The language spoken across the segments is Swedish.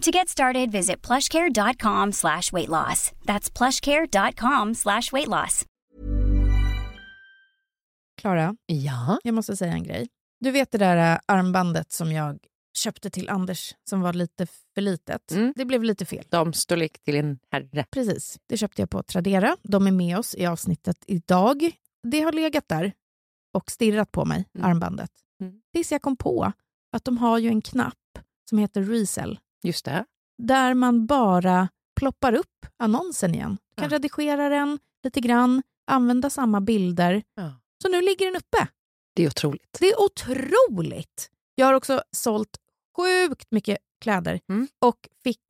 To get started, visit plushcare.com slash weight loss. That's plushcare.com slash weight loss. Klara, Ja. jag måste säga en grej. Du vet det där äh, armbandet som jag köpte till Anders som var lite för litet. Mm. Det blev lite fel. Damstorlek till en herre. Precis. Det köpte jag på Tradera. De är med oss i avsnittet idag. Det har legat där och stirrat på mig, Mm. armbandet. Mm. Tills jag kom på att de har ju en knapp som heter Resell Just det. där man bara ploppar upp annonsen igen. Du kan Ja. redigera den lite grann, använda samma bilder. Ja. Så nu ligger den uppe. Det är otroligt. Det är otroligt! Jag har också sålt sjukt mycket kläder Mm. och fick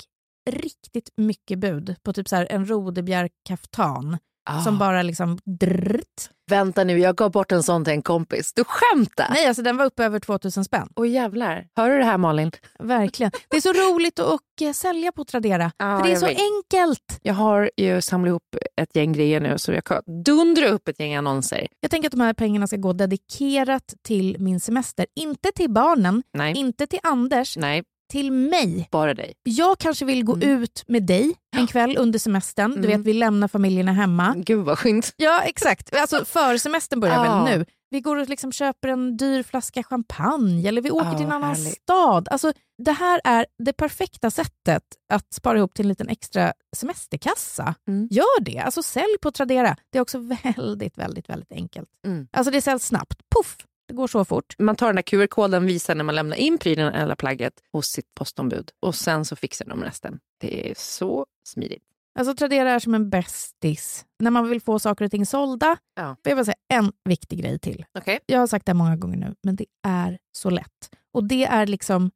riktigt mycket bud på typ så här en rodebjer kaftan Ah. som bara liksom drrt. Vänta nu, jag gav bort en sån till en kompis. Du skämtar? Nej, alltså den var uppe över 2000 spänn. Åh jävlar. Hör du det här Malin? Verkligen. Det är så roligt att och, eh, sälja på Tradera. Ja, för det är så vet. enkelt. Jag har ju samlat ihop ett gäng grejer nu så jag kan dundra upp ett gäng annonser. Jag tänker att de här pengarna ska gå dedikerat till min semester. Inte till barnen, Nej, inte till Anders, nej, till mig. bara dig. Jag kanske vill gå Mm. ut med dig en kväll under semestern. Du Mm. vet, vi lämnar familjerna hemma. Gud vad skönt. Ja, exakt. Alltså försemestern börjar Ja. väl nu. Vi går och liksom köper en dyr flaska champagne eller vi åker Ja, till en annan härligt. stad. Alltså, det här är det perfekta sättet att spara ihop till en liten extra semesterkassa. Mm. Gör det. Alltså sälj på Tradera. Det är också väldigt, väldigt, väldigt enkelt. Mm. Alltså det säljs snabbt. Puff! Det går så fort. Man tar den där QR-koden, visar när man lämnar in prylen eller plagget hos sitt postombud och sen så fixar de resten. Det är så smidigt. Alltså Tradera är som en bästis. När man vill få saker och ting sålda. Ja. Jag säga en viktig grej till. Okej. Jag har sagt det många gånger nu, men det är så lätt. Och det är liksom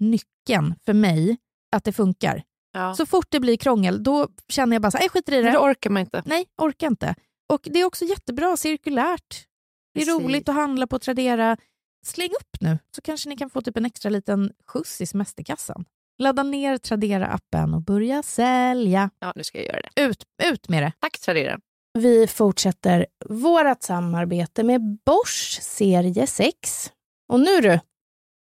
nyckeln för mig att det funkar. Ja. Så fort det blir krångel, då känner jag bara så här, "Nej, skiter i det. då orkar man inte. Nej, orkar inte. Och det är också jättebra cirkulärt. Det är Precis. roligt att handla på Tradera. Släng upp nu, så kanske ni kan få typ en extra liten skjuts i semesterkassan. Ladda ner Tradera-appen och börja sälja. Ja, nu ska jag göra det. Ut, ut med det. Tack Tradera. Vi fortsätter vårt samarbete med Bosch serie 6. Och nu du,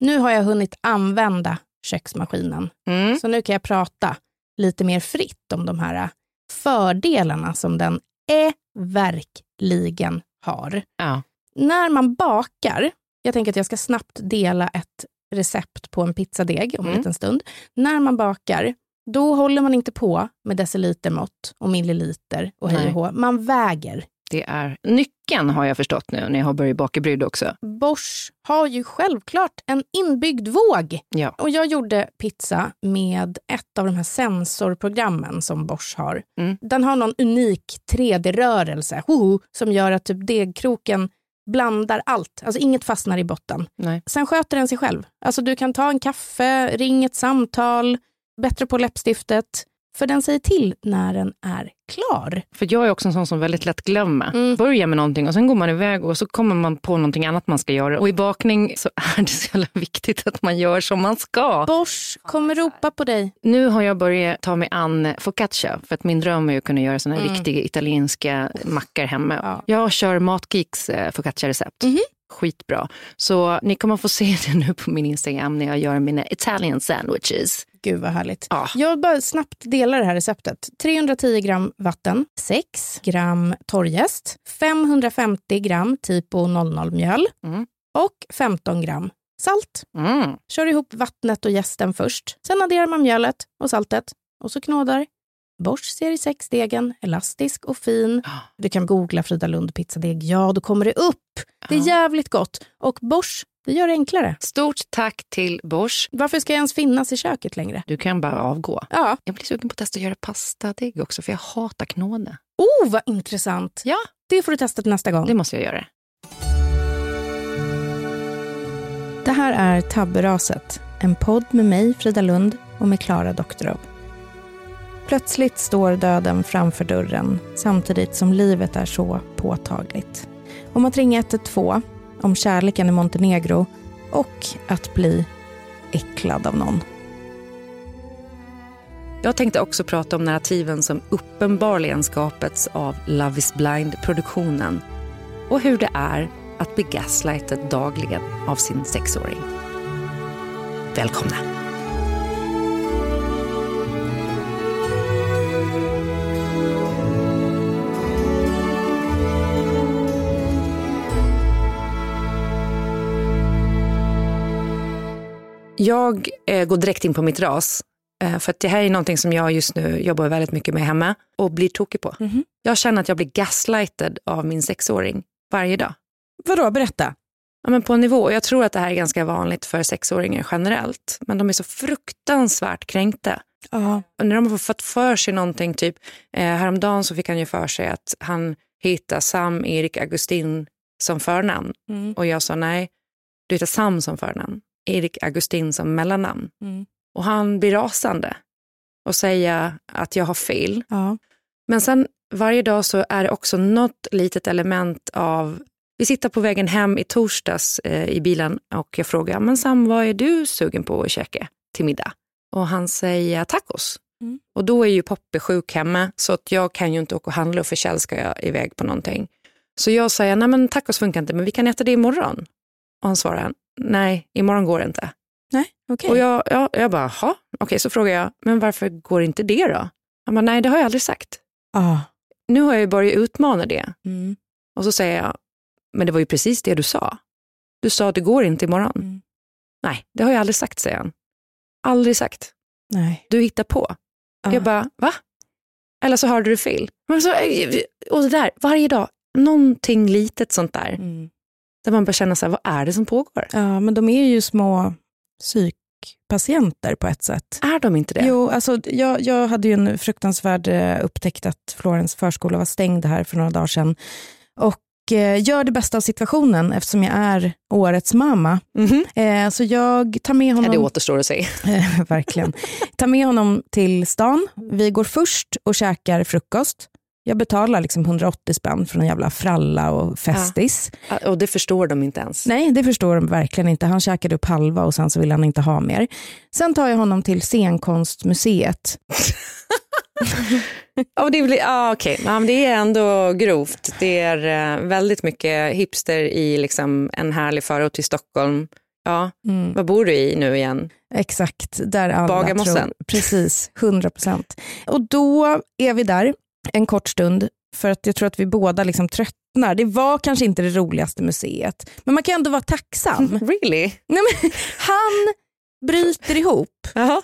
nu har jag hunnit använda köksmaskinen. Mm. Så nu kan jag prata lite mer fritt om de här fördelarna som den är verkligen har. Ja. När man bakar, jag tänker att jag ska snabbt dela ett recept på en pizzadeg om en Mm. liten stund. När man bakar, då håller man inte på med decilitermått och milliliter och hej och hå. Man väger. Det är nyckeln har jag förstått nu när jag har börjat baka bröd också. Bosch har ju självklart en inbyggd våg. Ja. Och jag gjorde pizza med ett av de här sensorprogrammen som Bosch har. Mm. Den har någon unik 3D-rörelse hoho, som gör att typ degkroken blandar allt. Alltså inget fastnar i botten. Nej. Sen sköter den sig själv. Alltså du kan ta en kaffe, ring ett samtal, bättre på läppstiftet. För den säger till när den är klar. För jag är också en sån som väldigt lätt glömmer. Mm. Börjar med någonting och sen går man iväg och så kommer man på någonting annat man ska göra. Och i bakning så är det så jävla viktigt att man gör som man ska. Bosch kommer ropa på dig. Nu har jag börjat ta mig an focaccia för att min dröm är att kunna göra såna här Mm. riktiga italienska mackor hemma. Ja. Jag kör Matgeeks eh, focaccia-recept. Mhm. Skitbra. Så ni kommer få se det nu på min Instagram när jag gör mina Italian sandwiches. Gud vad härligt. Ja. Jag bara snabbt delar det här receptet. 310 gram vatten, 6 gram torrjäst, 550 gram typo 00-mjöl Mm. och 15 gram salt. Mm. Kör ihop vattnet och jästen först. Sen adderar man mjölet och saltet och så knådar Bosch serie 6-degen, elastisk och fin. Du kan googla Frida Lund pizzadeg. Ja, då kommer det upp. Det är jävligt gott. Och Bosch, det gör det enklare. Stort tack till Bosch. Varför ska jag ens finnas i köket längre? Du kan bara avgå. Ja. Jag blir sugen på att testa att göra pastadeg också, för jag hatar knåda. Oh, vad intressant. Ja, Det får du testa till nästa gång. det måste jag göra. Det här är Tabberaset, en podd med mig, Frida Lund, och med Klara Doktorov. Plötsligt står döden framför dörren samtidigt som livet är så påtagligt. Om att ringa 112, om kärleken i Montenegro och att bli äcklad av någon. Jag tänkte också prata om narrativen som uppenbarligen skapats av Love is blind-produktionen och hur det är att bli gaslightad dagligen av sin sexåring. Välkomna! Jag eh, går direkt in på mitt ras. Eh, för att det här är någonting som jag just nu jobbar väldigt mycket med hemma och blir tokig på. Mhm. Jag känner att jag blir gaslightad av min sexåring varje dag. Vadå, berätta. Ja, men på en nivå. Jag tror att det här är ganska vanligt för sexåringar generellt. Men de är så fruktansvärt kränkta. Ja. Och när de har fått för sig någonting, typ eh, häromdagen så fick han ju för sig att han hittar Sam Erik Augustin som förnamn. Mm. Och jag sa nej, du hittar Sam som förnamn, Erik Augustin som mellannamn. Mm. Och han blir rasande och säger att jag har fel. Ja. Men sen varje dag så är det också något litet element av, vi sitter på vägen hem i torsdags eh, i bilen och jag frågar, men Sam vad är du sugen på att käka till middag? Och han säger tacos. Mm. Och då är ju Poppe sjuk hemma så att jag kan ju inte åka och handla och för Kjell ska jag iväg på någonting. Så jag säger, nej men tacos funkar inte men vi kan äta det imorgon. Och han svarar, nej imorgon går det inte. Nej, okej. Och jag, ja, jag bara, jaha, okej, så frågar jag, men varför går inte det då? Han bara, nej det har jag aldrig sagt. Ja. Nu har jag ju börjat utmana det. Mm. Och så säger jag, men det var ju precis det du sa. Du sa att det går inte imorgon. Mm. Nej, det har jag aldrig sagt, säger han. Aldrig sagt. Nej. Du hittar på. Ja. Jag bara, va? Eller så hörde du fel. Men så, och det där, varje dag, någonting litet sånt där. Mm. Där man bara känner så här, vad är det som pågår? Ja, men de är ju små psykpatienter på ett sätt. Är de inte det? Jo, alltså, jag, jag hade ju en fruktansvärd eh, upptäckt att Florens förskola var stängd här för några dagar sedan. Och eh, gör det bästa av situationen eftersom jag är årets mamma. Mhm. Eh, så jag tar med Ja, honom... det återstår att se. Verkligen. Ta med honom till stan. Vi går först och käkar frukost. Jag betalar liksom 180 spänn för en jävla fralla och festis. Och det förstår de inte ens. Nej, det förstår de verkligen inte. Han käkade upp halva och sen så vill han inte ha mer. Sen tar jag honom till scenkonstmuseet. Ja, det, blir, ja, okej. ja, men det är ändå grovt. Det är eh, väldigt mycket hipster i liksom, en härlig förort till Stockholm. Ja, Mm, vad bor du i nu igen? exakt, där alla Bagarmossen. tror. Precis, 100 procent. Och då är vi där en kort stund för att jag tror att vi båda liksom tröttnar. Det var kanske inte det roligaste museet, men man kan ändå vara tacksam. Really? Nej, men, han bryter ihop Jaha.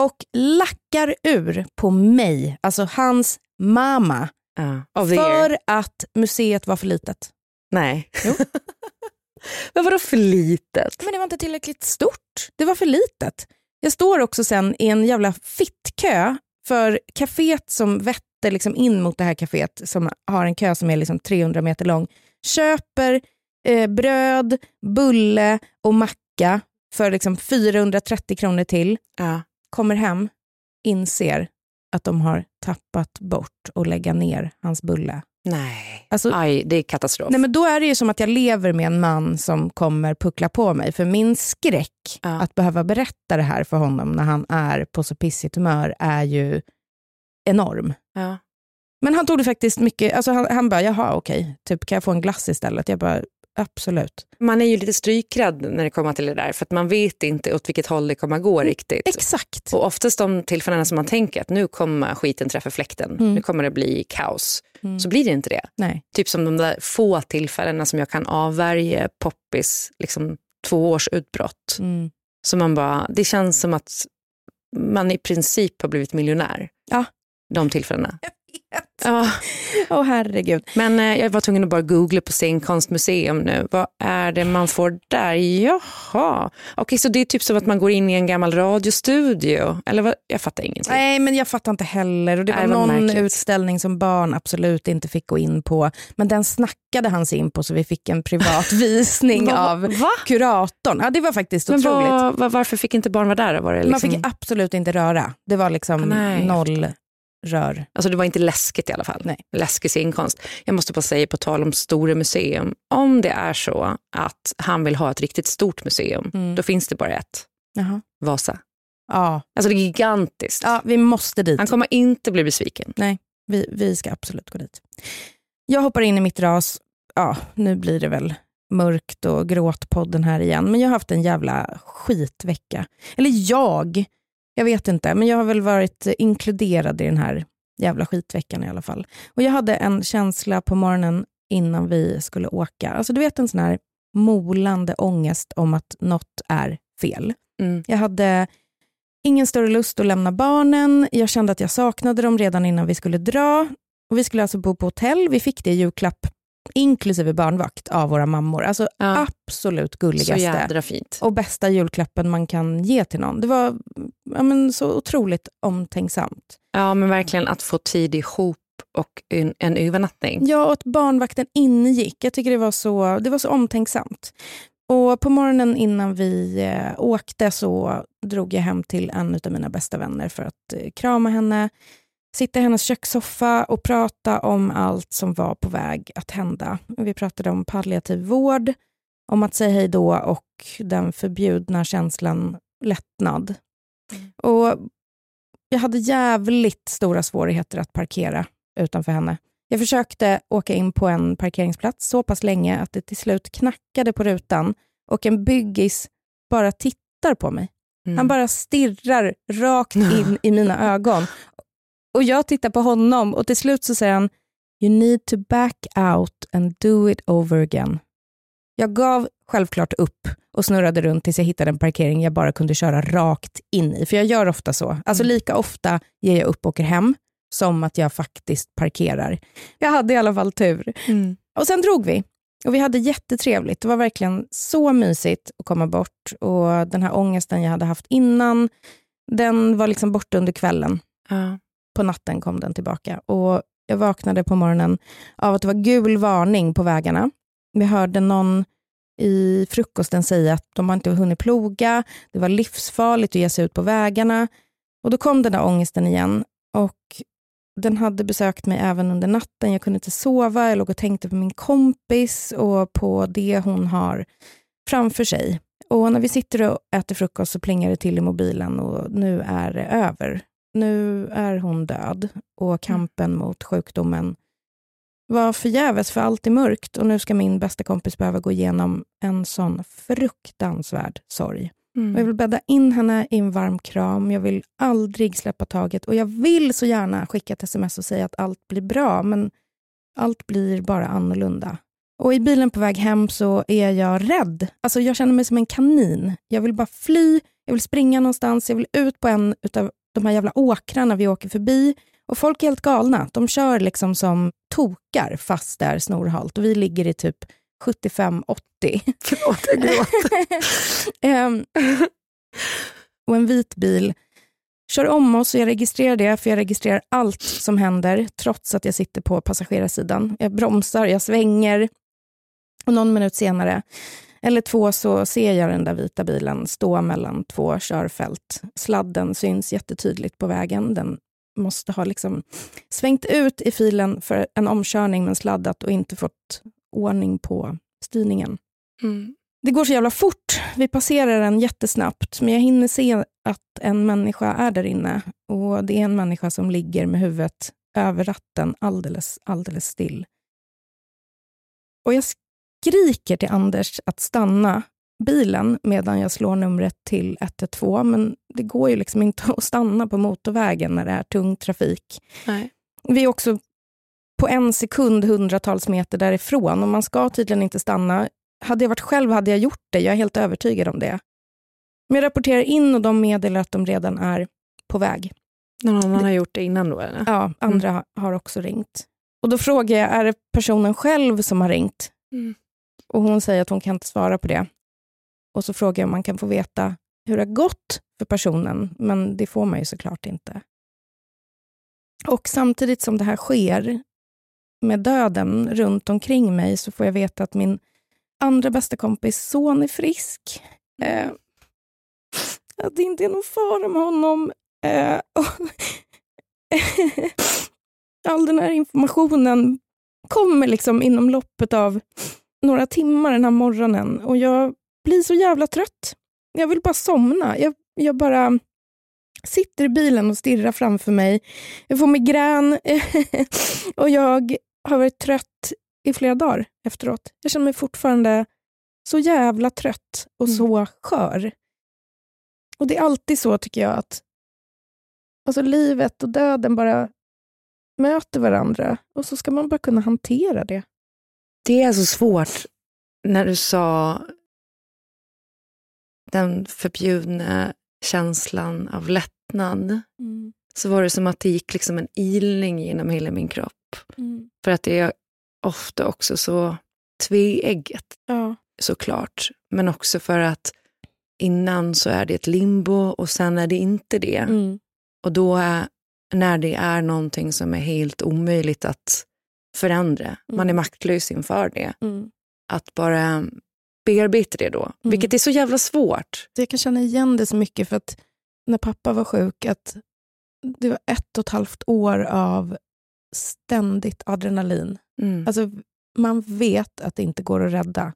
och lackar ur på mig, alltså hans mamma. Of the year. för att museet var för litet. Nej. Jo. men vadå för litet? Men det var inte tillräckligt stort. Det var för litet. Jag står också sen i en jävla fittkö för kaféet som vetter liksom in mot det här kaféet som har en kö som är liksom 300 meter lång. Köper eh, bröd, bulle och macka för liksom 430 kronor till. Ja. Kommer hem, inser att de har tappat bort och lägga ner hans bulle. Nej. Alltså, Aj, det är katastrof. Nej, men då är det ju som att jag lever med en man som kommer puckla på mig. För min skräck Ja. att behöva berätta det här för honom när han är på så pissigt humör är ju enorm. ja. Men han tog det faktiskt mycket, alltså han, han bara, jaha okej, typ, kan jag få en glass istället? Jag bara, absolut. Man är ju lite strykrädd när det kommer till det där för att man vet inte åt vilket håll det kommer gå riktigt. Exakt. Och oftast de tillfällena som man tänker att nu kommer skiten träffa fläkten, Mm. nu kommer det bli kaos, Mm. så blir det inte det. Nej. Typ som de där få tillfällena som jag kan avvärja poppis liksom, två års utbrott. Mm. Så man bara, det känns som att man i princip har blivit miljonär. Ja. De tillfällena. Ja. Åh herregud. Men eh, jag var tvungen att bara googla på scenkonstmuseum nu. Vad är det man får där? Jaha, okej så det är typ som att man går in i en gammal radiostudio? Eller vad? Jag fattar ingenting. Nej, men jag fattar inte heller. Och det var Nej, någon märkligt. utställning som barn absolut inte fick gå in på. Men den snackade han sig in på så vi fick en privat visning Va- av va? kuratorn. Ja, det var faktiskt Men otroligt. vad, varför fick inte barn vara där? Var det liksom... Man fick absolut inte röra. Det var liksom Ah, nej, noll rör. Alltså det var inte läskigt i alla fall. Nej. Läskig scenkonst. Jag måste bara säga på tal om Stora museum, om det är så att han vill ha ett riktigt stort museum, Mm. då finns det bara ett. Jaha. Vasa. Ja. Alltså det är gigantiskt. ja, vi måste dit. Han kommer inte bli besviken. Vi, vi ska absolut gå dit. Jag hoppar in i mitt ras. Ja, nu blir det väl mörkt och gråtpodden här igen. Men jag har haft en jävla skitvecka. Eller jag, jag vet inte. Men jag har väl varit inkluderad i den här jävla skitveckan i alla fall. Och jag hade en känsla på morgonen innan vi skulle åka. Alltså du vet en sån här molande ångest om att något är fel. Mm. Jag hade ingen större lust att lämna barnen. Jag kände att jag saknade dem redan innan vi skulle dra. Och vi skulle alltså bo på hotell. Vi fick det i julklapp, inklusive barnvakt, av våra mammor. Alltså Ja. absolut gulligaste och bästa julklappen man kan ge till någon. Det var ja, men, så otroligt omtänksamt. Ja men verkligen att få tid ihop och en, en övernattning. Ja, och att barnvakten ingick. Jag tycker det var så, det var så omtänksamt. Och på morgonen innan vi eh, åkte så drog jag hem till en av mina bästa vänner för att eh, krama henne, sitta i hennes kökssoffa och prata om allt som var på väg att hända. Vi pratade om palliativ vård, om att säga hej då och den förbjudna känslan lättnad. Och jag hade jävligt stora svårigheter att parkera utanför henne. Jag försökte åka in på en parkeringsplats så pass länge att det till slut knackade på rutan och en byggis bara tittar på mig. Mm. Han bara stirrar rakt in i mina ögon. Och jag tittar på honom och till slut så säger han You need to back out and do it over again. Jag gav självklart upp och snurrade runt tills jag hittade en parkering jag bara kunde köra rakt in i. För jag gör ofta så. Alltså lika ofta ger jag upp och åker hem som att jag faktiskt parkerar. Jag hade i alla fall tur. Mm. Och sen drog vi. Och vi hade jättetrevligt. Det var verkligen så mysigt att komma bort. Och den här ångesten jag hade haft innan, den var liksom borta under kvällen. Ja. På natten kom den tillbaka. Och jag vaknade på morgonen av att det var gul varning på vägarna. Vi hörde någon i frukosten säga att de har inte hunnit ploga, det var livsfarligt att ge sig ut på vägarna. Och då kom den där ångesten igen. Och den hade besökt mig även under natten. Jag kunde inte sova, jag låg och tänkte på min kompis och på det hon har framför sig. Och när vi sitter och äter frukost så plingar det till i mobilen och nu är det över. Nu är hon död och kampen mot sjukdomen var förgäves för allt är mörkt och nu ska min bästa kompis behöva gå igenom en sån fruktansvärd sorg. Mm. Jag vill bädda in henne i en varm kram. Jag vill aldrig släppa taget och jag vill så gärna skicka ett sms och säga att allt blir bra, men allt blir bara annorlunda. Och i bilen på väg hem så är jag rädd. Alltså jag känner mig som en kanin. Jag vill bara fly, jag vill springa någonstans, jag vill ut på en av de här jävla åkrarna vi åker förbi. Och folk är helt galna. De kör liksom som tokar fast det är snorhalt och vi ligger i typ 75-80. Förlåt, jag gråter. Ehm, och en vit bil kör om oss och jag registrerar det, för jag registrerar allt som händer, trots att jag sitter på passagerarsidan. Jag bromsar, jag svänger och någon minut senare, eller två, så ser jag den där vita bilen stå mellan två körfält. Sladden syns jättetydligt på vägen. Den måste ha liksom svängt ut i filen för en omkörning men sladdat och inte fått ordning på styrningen. Mm. Det går så jävla fort. Vi passerar den jättesnabbt, men jag hinner se att en människa är där inne. Och det är en människa som ligger med huvudet över ratten alldeles, alldeles still. Och jag skriker till Anders att stanna bilen medan jag slår numret till 112, men det går ju liksom inte att stanna på motorvägen när det är tung trafik. Nej. Vi är också på en sekund hundratals meter därifrån och man ska tydligen inte stanna. Hade jag varit själv hade jag gjort det, jag är helt övertygad om det. Men jag rapporterar in och de meddelar att de redan är på väg. Någon annan har gjort det innan då? Eller? Ja, andra mm. har också ringt. Och Då frågar jag, är det personen själv som har ringt? Mm. Och Hon säger att hon kan inte svara på det. Och så frågar jag om man kan få veta hur det har gått för personen, men det får man ju såklart inte. Och samtidigt som det här sker med döden runt omkring mig så får jag veta att min andra bästa kompis son är frisk. Eh, att det inte är någon fara med honom. Eh, all den här informationen kommer liksom inom loppet av några timmar den här morgonen och jag blir så jävla trött. Jag vill bara somna. Jag, jag bara sitter i bilen och stirrar framför mig. Jag får migrän och jag har varit trött i flera dagar efteråt. Jag känner mig fortfarande så jävla trött och mm. så skör. Och det är alltid så, tycker jag, att alltså, livet och döden bara möter varandra och så ska man bara kunna hantera det. Det är så svårt när du sa den förbjudna känslan av lättnad. Mm. Så var det som att det gick liksom en ilning genom hela min kropp. Mm. För att det är ofta också så tveegget, ja. såklart. Men också för att innan så är det ett limbo och sen är det inte det. Mm. Och då är, när det är någonting som är helt omöjligt att förändra, mm. man är maktlös inför det, mm. att bara bearbeta det då, mm. vilket är så jävla svårt. Jag kan känna igen det så mycket för att när pappa var sjuk, att det var ett och ett halvt år av ständigt adrenalin. Mm. Alltså, man vet att det inte går att rädda,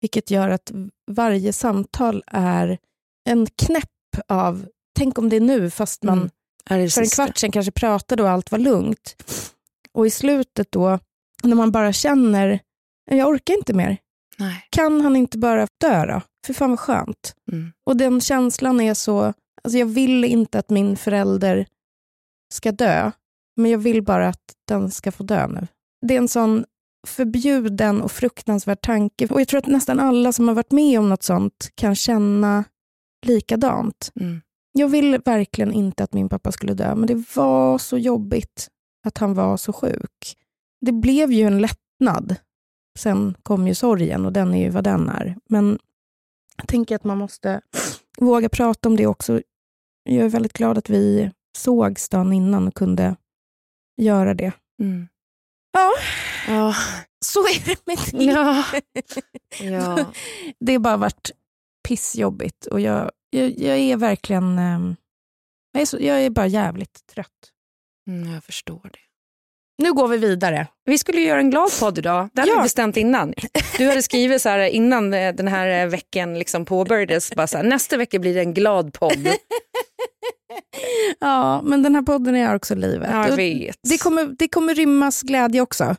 vilket gör att varje samtal är en knäpp av, tänk om det är nu, fast man mm. för en kvart sedan kanske pratade och allt var lugnt. Och i slutet då, när man bara känner, jag orkar inte mer. Nej. Kan han inte bara dö då? För fan vad skönt. Mm. Och den känslan är så, alltså jag vill inte att min förälder ska dö, men jag vill bara att den ska få dö nu. Det är en sån förbjuden och fruktansvärd tanke. Och jag tror att nästan alla som har varit med om något sånt kan känna likadant. Mm. Jag vill verkligen inte att min pappa skulle dö, men det var så jobbigt att han var så sjuk. Det blev ju en lättnad. Sen kom ju sorgen och den är ju vad den är. Men jag tänker att man måste våga prata om det också. Jag är väldigt glad att vi sågs dagen innan och kunde göra det. Mm. Ja. ja, så är det med det. Ja. ja. Det har bara varit pissjobbigt och jag, jag, jag är verkligen... Ehm, jag är, så, jag är bara jävligt trött. Mm, jag förstår det. Nu går vi vidare. Vi skulle göra en glad podd idag. Det hade ja. vi bestämt innan. Du hade skrivit så här innan eh, den här eh, veckan liksom påbörjades. Bara så här, nästa vecka blir det en glad podd. ja, men den här podden är också livet. Ja, jag vet. Det kommer, det kommer rymmas glädje också.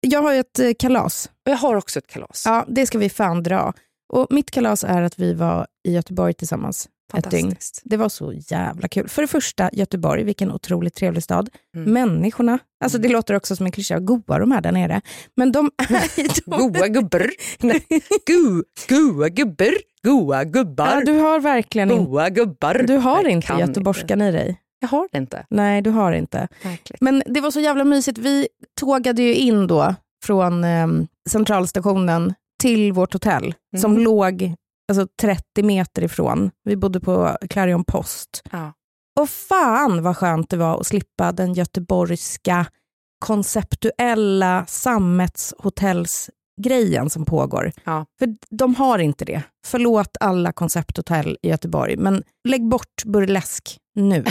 Jag har ju ett eh, kalas. Jag har också ett kalas. Ja, det ska vi fan dra. Och mitt kalas är att vi var i Göteborg tillsammans ett dygn. Det var så jävla kul. För det första, Göteborg, vilken otroligt trevlig stad. Mm. Människorna, alltså det låter också som en klyscha, goa de är där nere. Men de är... goa gubbar. Go, goa gubbar. Goa gubbar. Ja, du har verkligen goa gubbar. Du har Jag inte göteborgskan i dig. Jag har det inte. Nej, du har inte. Verkligen. Men det var så jävla mysigt. Vi tågade ju in då från eh, centralstationen till vårt hotell mm. som låg alltså 30 meter ifrån. Vi bodde på Clarion Post. Ja. Och fan vad skönt det var att slippa den göteborgska konceptuella sammetshotellsgrejen som pågår. Ja. För de har inte det. Förlåt alla koncepthotell i Göteborg, men lägg bort burlesk nu.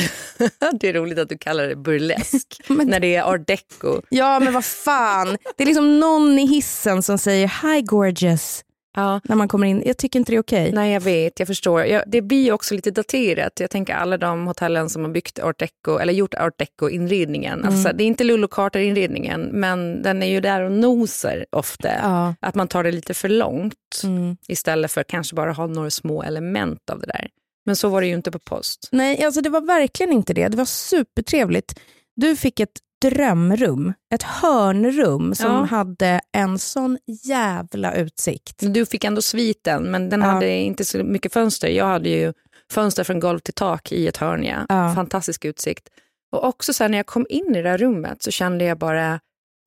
det är roligt att du kallar det burlesk men, när det är art deco. Ja, men vad fan. Det är liksom någon i hissen som säger hi gorgeous ja. när man kommer in. Jag tycker inte det är okej. Okay. Nej, jag vet. Jag förstår. Jag, det blir också lite daterat. Jag tänker alla de hotellen som har byggt art deco, eller gjort art deco-inredningen. Mm. Alltså, det är inte Lulu Carter-inredningen, men den är ju där och nosar ofta. Ja. Att man tar det lite för långt mm. istället för kanske bara ha några små element av det där. Men så var det ju inte på post. Nej, alltså det var verkligen inte det. Det var supertrevligt. Du fick ett drömrum, ett hörnrum som ja. hade en sån jävla utsikt. Du fick ändå sviten, men den ja. hade inte så mycket fönster. Jag hade ju fönster från golv till tak i ett hörn. Ja. Fantastisk utsikt. Och också så här, när jag kom in i det här rummet så kände jag bara,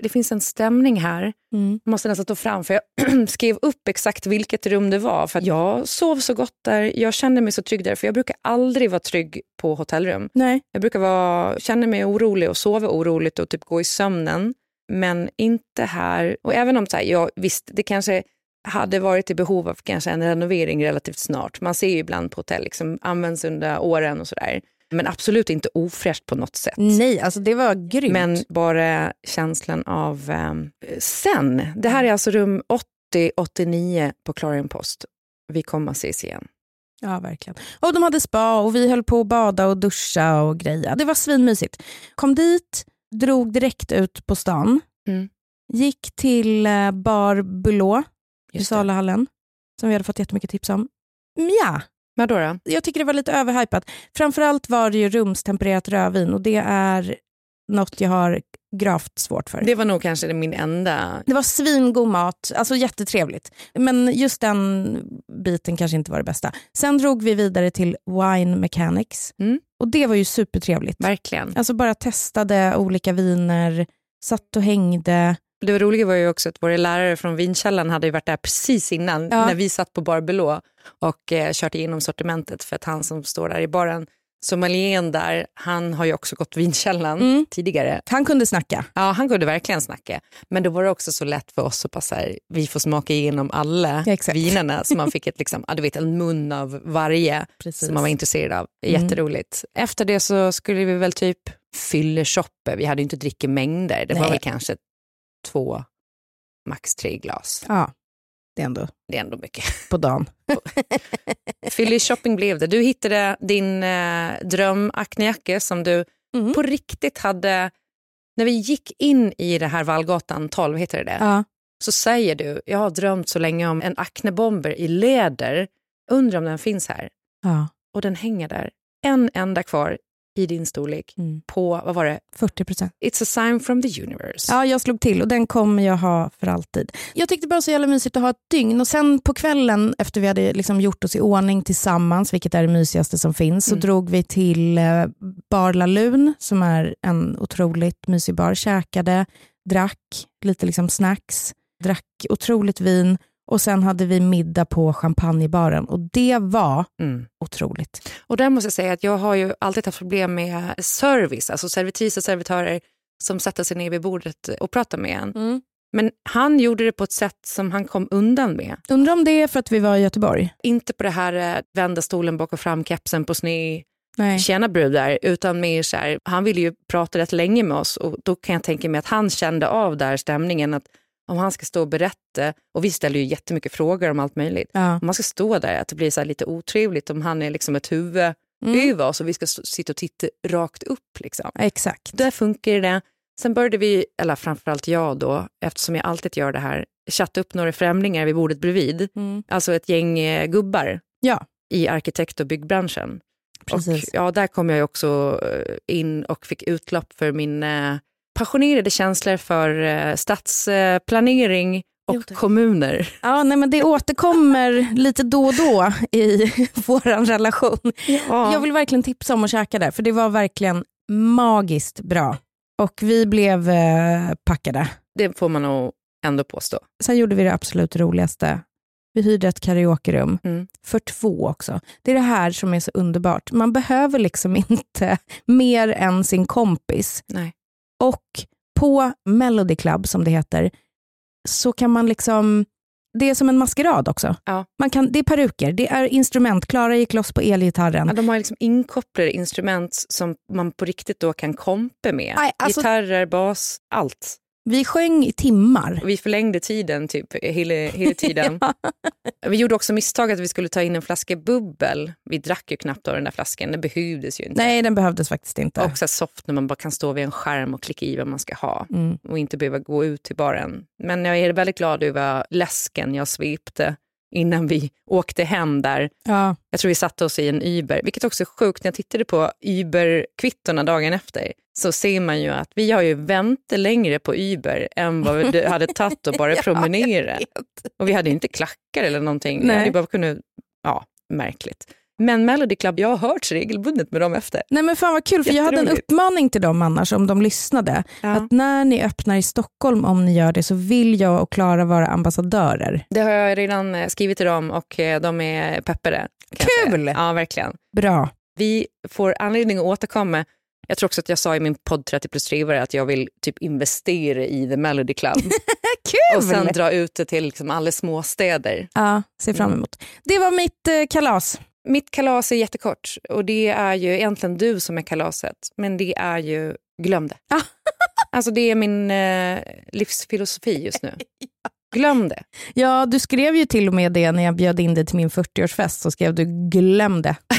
det finns en stämning här. Mm. Jag måste nästan ta fram, för jag skrev upp exakt vilket rum det var. För jag sov så gott där, jag kände mig så trygg där. För jag brukar aldrig vara trygg på hotellrum. Nej. Jag brukar vara, känna mig orolig och sova oroligt och typ gå i sömnen. Men inte här. Och även om så här, jag, visst, det kanske hade varit i behov av kanske en renovering relativt snart. Man ser ju ibland på hotell, liksom, används under åren och sådär. Men absolut inte ofräscht på något sätt. Nej, alltså det var grymt. Men bara känslan av eh, sen. Det här är alltså rum 80-89 på Clarion Post. Vi kommer att ses igen. Ja, verkligen. Och de hade spa och vi höll på att bada och duscha och greja. Det var svinmysigt. Kom dit, drog direkt ut på stan. Mm. Gick till eh, Bar Bulot i. Salahallen, som vi hade fått jättemycket tips om. Ja, Vadå då? jag tycker det var lite överhypat. Framförallt var det ju rumstempererat rödvin och det är något jag har gravt svårt för. Det var nog kanske min enda... Det var svingod mat, alltså jättetrevligt. Men just den biten kanske inte var det bästa. Sen drog vi vidare till Wine Mechanics Mm. och det var ju supertrevligt. Verkligen. Alltså bara testade olika viner, satt och hängde. Det roliga var ju också att våra lärare från Vinkällan hade varit där precis innan Ja. när vi satt på Bar Belå och eh, kört igenom sortimentet för att han som står där i baren, sommelieren där, han har ju också gått Vinkällan Mm. tidigare. Han kunde snacka. Ja, han kunde verkligen snacka. Men då var det också så lätt för oss att bara så här, vi får smaka igenom alla exakt. vinerna så man fick ett, liksom, ja, du vet, en mun av varje Precis. som man var intresserad av. Mm. Jätteroligt. Efter det så skulle vi väl typ fylleshoppa. Vi hade ju inte drickemängder. Det var Nej. väl kanske två, max tre glas. Ja, det är ändå Det är ändå mycket. på dagen. Fylleshopping blev det. Du hittade din eh, dröm Acne som du Mm. på riktigt hade... När vi gick in i det här Vallgatan 12, heter det det? Ja. så säger du, jag har drömt så länge om en Acne-bomber i läder. Undrar om den finns här. Ja. Och den hänger där. En enda kvar i din storlek Mm. på, vad var det? 40 procent. It's a sign from the universe. Ja, jag slog till och den kommer jag ha för alltid. Jag tyckte bara så jävla mysigt att ha ett dygn och sen på kvällen efter vi hade liksom gjort oss i ordning tillsammans, vilket är det mysigaste som finns, så Mm. drog vi till eh, Bar La Lune som är en otroligt mysig bar, käkade, drack lite liksom snacks, drack otroligt vin och sen hade vi middag på champagnebaren och det var Mm. otroligt. Och där måste jag säga att jag har ju alltid haft problem med service, alltså servitris och servitörer som sätter sig ner vid bordet och pratar med en. Men han gjorde det på ett sätt som han kom undan med. Undrar om det är för att vi var i Göteborg? Inte på det här eh, vända stolen bak och fram, kepsen på sned, Nej. tjena brudar, utan mer så här, han ville ju prata rätt länge med oss och då kan jag tänka mig att han kände av där stämningen att om han ska stå och berätta, och vi ställer ju jättemycket frågor om allt möjligt, Ja. om man ska stå där, att det blir så här lite otrevligt om han är liksom ett huvud Mm. över oss och vi ska stå- sitta och titta rakt upp. Liksom. Exakt. Där funkar det. Sen började vi, eller framförallt jag då, eftersom jag alltid gör det här, chatta upp några främlingar vid bordet bredvid. Mm. Alltså ett gäng eh, gubbar Ja, i arkitekt och byggbranschen. precis. Och, ja, där kom jag också eh, in och fick utlopp för min eh, passionerade känslor för eh, stadsplanering och kommuner. Ja, nej, men det återkommer lite då och då i vår relation. Jag vill verkligen tipsa om att käka där, för det var verkligen magiskt bra. Och vi blev eh, packade. Det får man nog ändå påstå. Sen gjorde vi det absolut roligaste. Vi hyrde ett karaokerum Mm. för två också. Det är det här som är så underbart. Man behöver liksom inte mer än sin kompis. Nej. Och på Melody Club, som det heter, så kan man liksom... Det är som en maskerad också. Ja. Man kan, det är peruker, det är instrument. Klara gick loss på elgitarren. Ja, de har liksom inkopplade instrument som man på riktigt då kan kompa med. Nej, alltså- Gitarrer, bas, allt. Vi sjöng i timmar. Vi förlängde tiden typ hela, hela tiden. Vi gjorde också misstaget att vi skulle ta in en flaska bubbel. Vi drack ju knappt av den där flaskan, det behövdes ju inte. Nej, den behövdes faktiskt inte. Och så soft när man bara kan stå vid en skärm och klicka i vad man ska ha Mm. och inte behöva gå ut till baren. Men jag är väldigt glad över läsken jag svepte innan vi åkte hem där. Ja. Jag tror vi satte oss i en Uber, vilket också är sjukt. När jag tittade på Uber-kvittorna dagen efter så ser man ju att vi har ju väntat längre på Uber än vad det hade tagit att bara Ja, promenera. Och vi hade inte klackar eller någonting. Nej. Vi bara kunnat, ja, märkligt. Men Melody Club, jag har hört regelbundet med dem efter. Nej men fan vad kul, för jag hade en uppmaning till dem annars om de lyssnade. Ja. Att när ni öppnar i Stockholm, om ni gör det, så vill jag och Klara vara ambassadörer. Det har jag redan eh, skrivit till dem och eh, de är peppade. Kul! Ja, verkligen. Bra. Vi får anledning att återkomma jag tror också att jag sa i min podd 30 plus drivare att jag vill typ investera i The Melody Club. Kul! Och sen dra ut det till liksom alla småstäder. Ja, ser fram emot. Det var mitt eh, kalas. Mitt kalas är jättekort och det är ju egentligen du som är kalaset. Men det är ju glöm det. alltså det är min eh, livsfilosofi just nu. Glöm det. Ja, du skrev ju till och med det när jag bjöd in dig till min 40-årsfest. Så skrev du glöm det.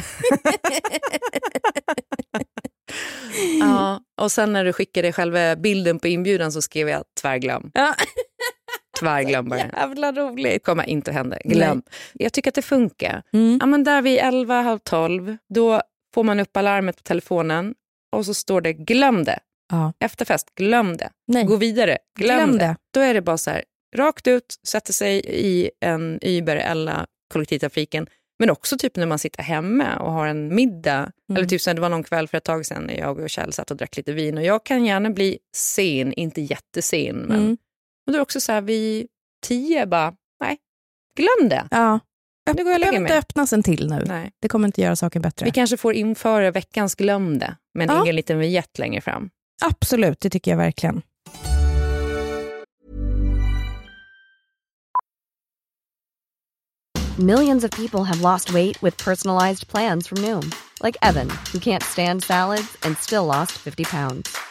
ja, och sen när du skickade själva bilden på inbjudan så skrev jag tvärglöm. Ja. Tvärglöm bara. Jävla roligt. kommer inte hända. Glöm. Nej. Jag tycker att det funkar. Mm. Ja, men där vid 11, halv 12, då får man upp alarmet på telefonen och så står det glöm det. Ja. Efterfest, glöm det. Nej. Gå vidare, glöm, glöm det. det. Då är det bara så här, rakt ut, sätter sig i en Uber eller kollektivtrafiken men också typ när man sitter hemma och har en middag. Mm. Eller typ så det var någon kväll för ett tag sedan när jag och Kjell satt och drack lite vin. Och jag kan gärna bli sen, inte jättesen. Men mm. Och då är också så här vid tio, bara nej, glöm det. Ja. Nu går jag behöver inte öppnas en till nu. Nej. Det kommer inte göra saken bättre. Vi kanske får införa veckans glöm det, men ja. ingen liten vignett längre fram. Absolut, det tycker jag verkligen. Millions of people have lost weight with personalized plans from Noom. Like Evan, who can't stand salads and still lost 50 pounds.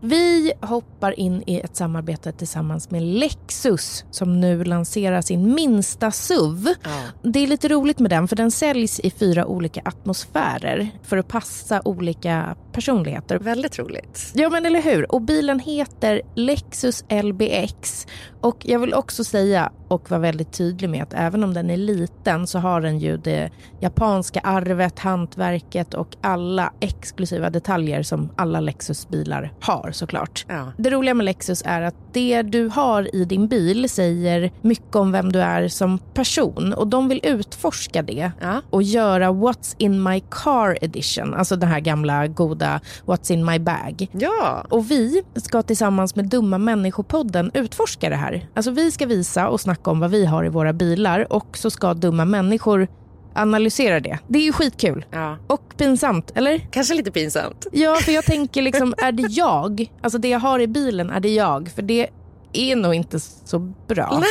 Vi hoppar in i ett samarbete tillsammans med Lexus som nu lanserar sin minsta SUV. Ja. Det är lite roligt med den för den säljs i fyra olika atmosfärer för att passa olika personligheter. Väldigt roligt. Ja men eller hur. Och bilen heter Lexus LBX och jag vill också säga och vara väldigt tydlig med att även om den är liten så har den ju det japanska arvet, hantverket och alla exklusiva detaljer som alla Lexus-bilar har såklart. Ja. Det roliga med Lexus är att det du har i din bil säger mycket om vem du är som person och de vill utforska det ja. och göra What's in my car edition, alltså den här gamla goda What's in my bag. Ja. Och vi ska tillsammans med Dumma människopodden utforska det här. Alltså vi ska visa och snacka om vad vi har i våra bilar och så ska dumma människor analysera det. Det är ju skitkul. Ja. Och pinsamt, eller? Kanske lite pinsamt. Ja, för jag tänker liksom, är det jag? Alltså det jag har i bilen, är det jag? För det är nog inte så bra.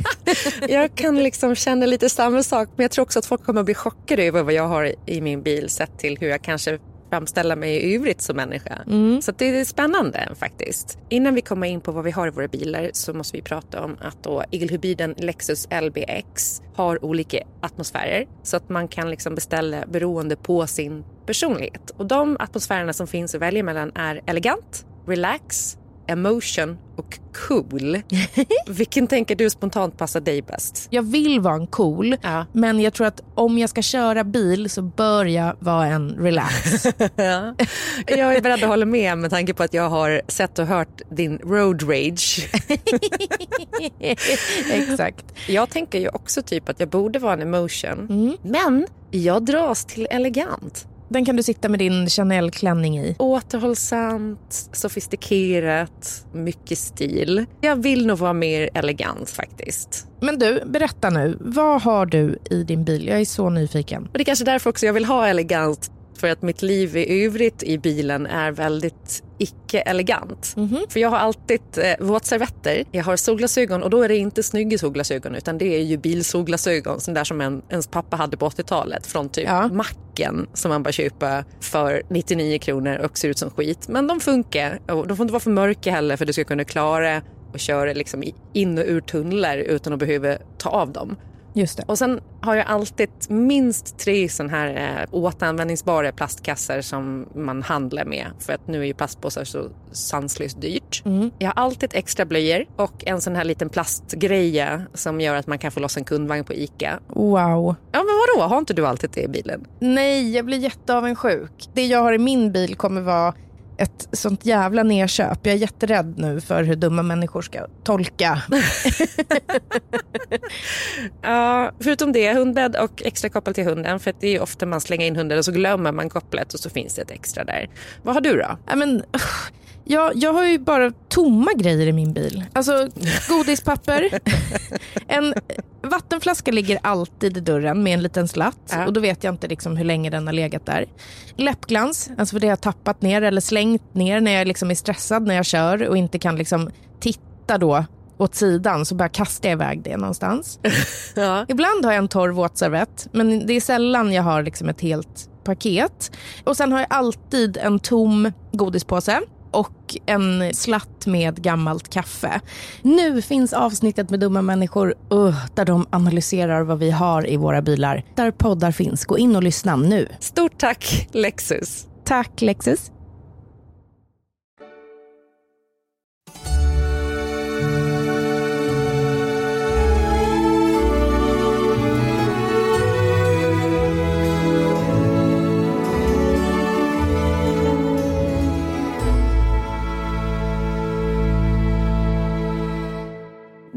jag kan liksom känna lite samma sak men jag tror också att folk kommer att bli chockade över vad jag har i min bil sett till hur jag kanske framställa mig i övrigt som människa. Mm. Så det är spännande faktiskt. Innan vi kommer in på vad vi har i våra bilar så måste vi prata om att då egelhybriden Lexus LBX har olika atmosfärer så att man kan liksom beställa beroende på sin personlighet. Och de atmosfärerna som finns att välja mellan är elegant, relax, emotion och cool. Vilken tänker du spontant passar dig bäst? Jag vill vara en cool, ja. men jag tror att om jag ska köra bil så bör jag vara en relax. ja. Jag är beredd att hålla med med tanke på att jag har sett och hört din road rage. Exakt. Jag tänker ju också typ att jag borde vara en emotion, mm. men jag dras till elegant. Den kan du sitta med din Chanel-klänning i. Återhållsamt, sofistikerat, mycket stil. Jag vill nog vara mer elegant faktiskt. Men du, berätta nu. Vad har du i din bil? Jag är så nyfiken. Och det är kanske därför också jag vill ha elegant. För att mitt liv i övrigt i bilen är väldigt icke-elegant. Mhm. För jag har alltid eh, våtservetter, jag har solglasögon och då är det inte snygga solglasögon utan det är ju bilsolglasögon, sån där som en, ens pappa hade på 80-talet från typ Ja. macken som man bara köper för 99 kronor och ser ut som skit. Men de funkar och de får inte vara för mörka heller för du ska kunna klara och köra liksom in och ur tunnlar utan att behöva ta av dem. Just det. Och sen har jag alltid minst tre sån här eh, återanvändningsbara plastkassar som man handlar med. För att nu är ju plastpåsar så sanslöst dyrt. Jag har alltid extra blöjor och en sån här liten plastgreja som gör att man kan få loss en kundvagn på ICA. Wow. Ja men vadå, har inte du alltid det i bilen? Nej, jag blir jätteavundsjuk. Det jag har i min bil kommer vara ett sånt jävla nedköp. Jag är jätterädd nu för hur dumma människor ska tolka. Ja, förutom det, hundbädd och extra koppel till hunden. För det är ofta man slänger in hunden och så glömmer man kopplet och så finns det ett extra där. Vad har du då? Ja, men. Jag, jag har ju bara tomma grejer i min bil. Alltså godispapper. en vattenflaska ligger alltid i dörren med en liten slatt. Ja. Och då vet jag inte liksom hur länge den har legat där. Läppglans, alltså för det har jag tappat ner eller slängt ner när jag liksom är stressad när jag kör och inte kan liksom titta då åt sidan så bara kastar jag iväg det någonstans. Ja. Ibland har jag en torr våtservett, men det är sällan jag har liksom ett helt paket. Och sen har jag alltid en tom godispåse och en slatt med gammalt kaffe. Nu finns avsnittet med dumma människor uh, där de analyserar vad vi har i våra bilar. Där poddar finns. Gå in och lyssna nu. Stort tack Lexus! Tack Lexus.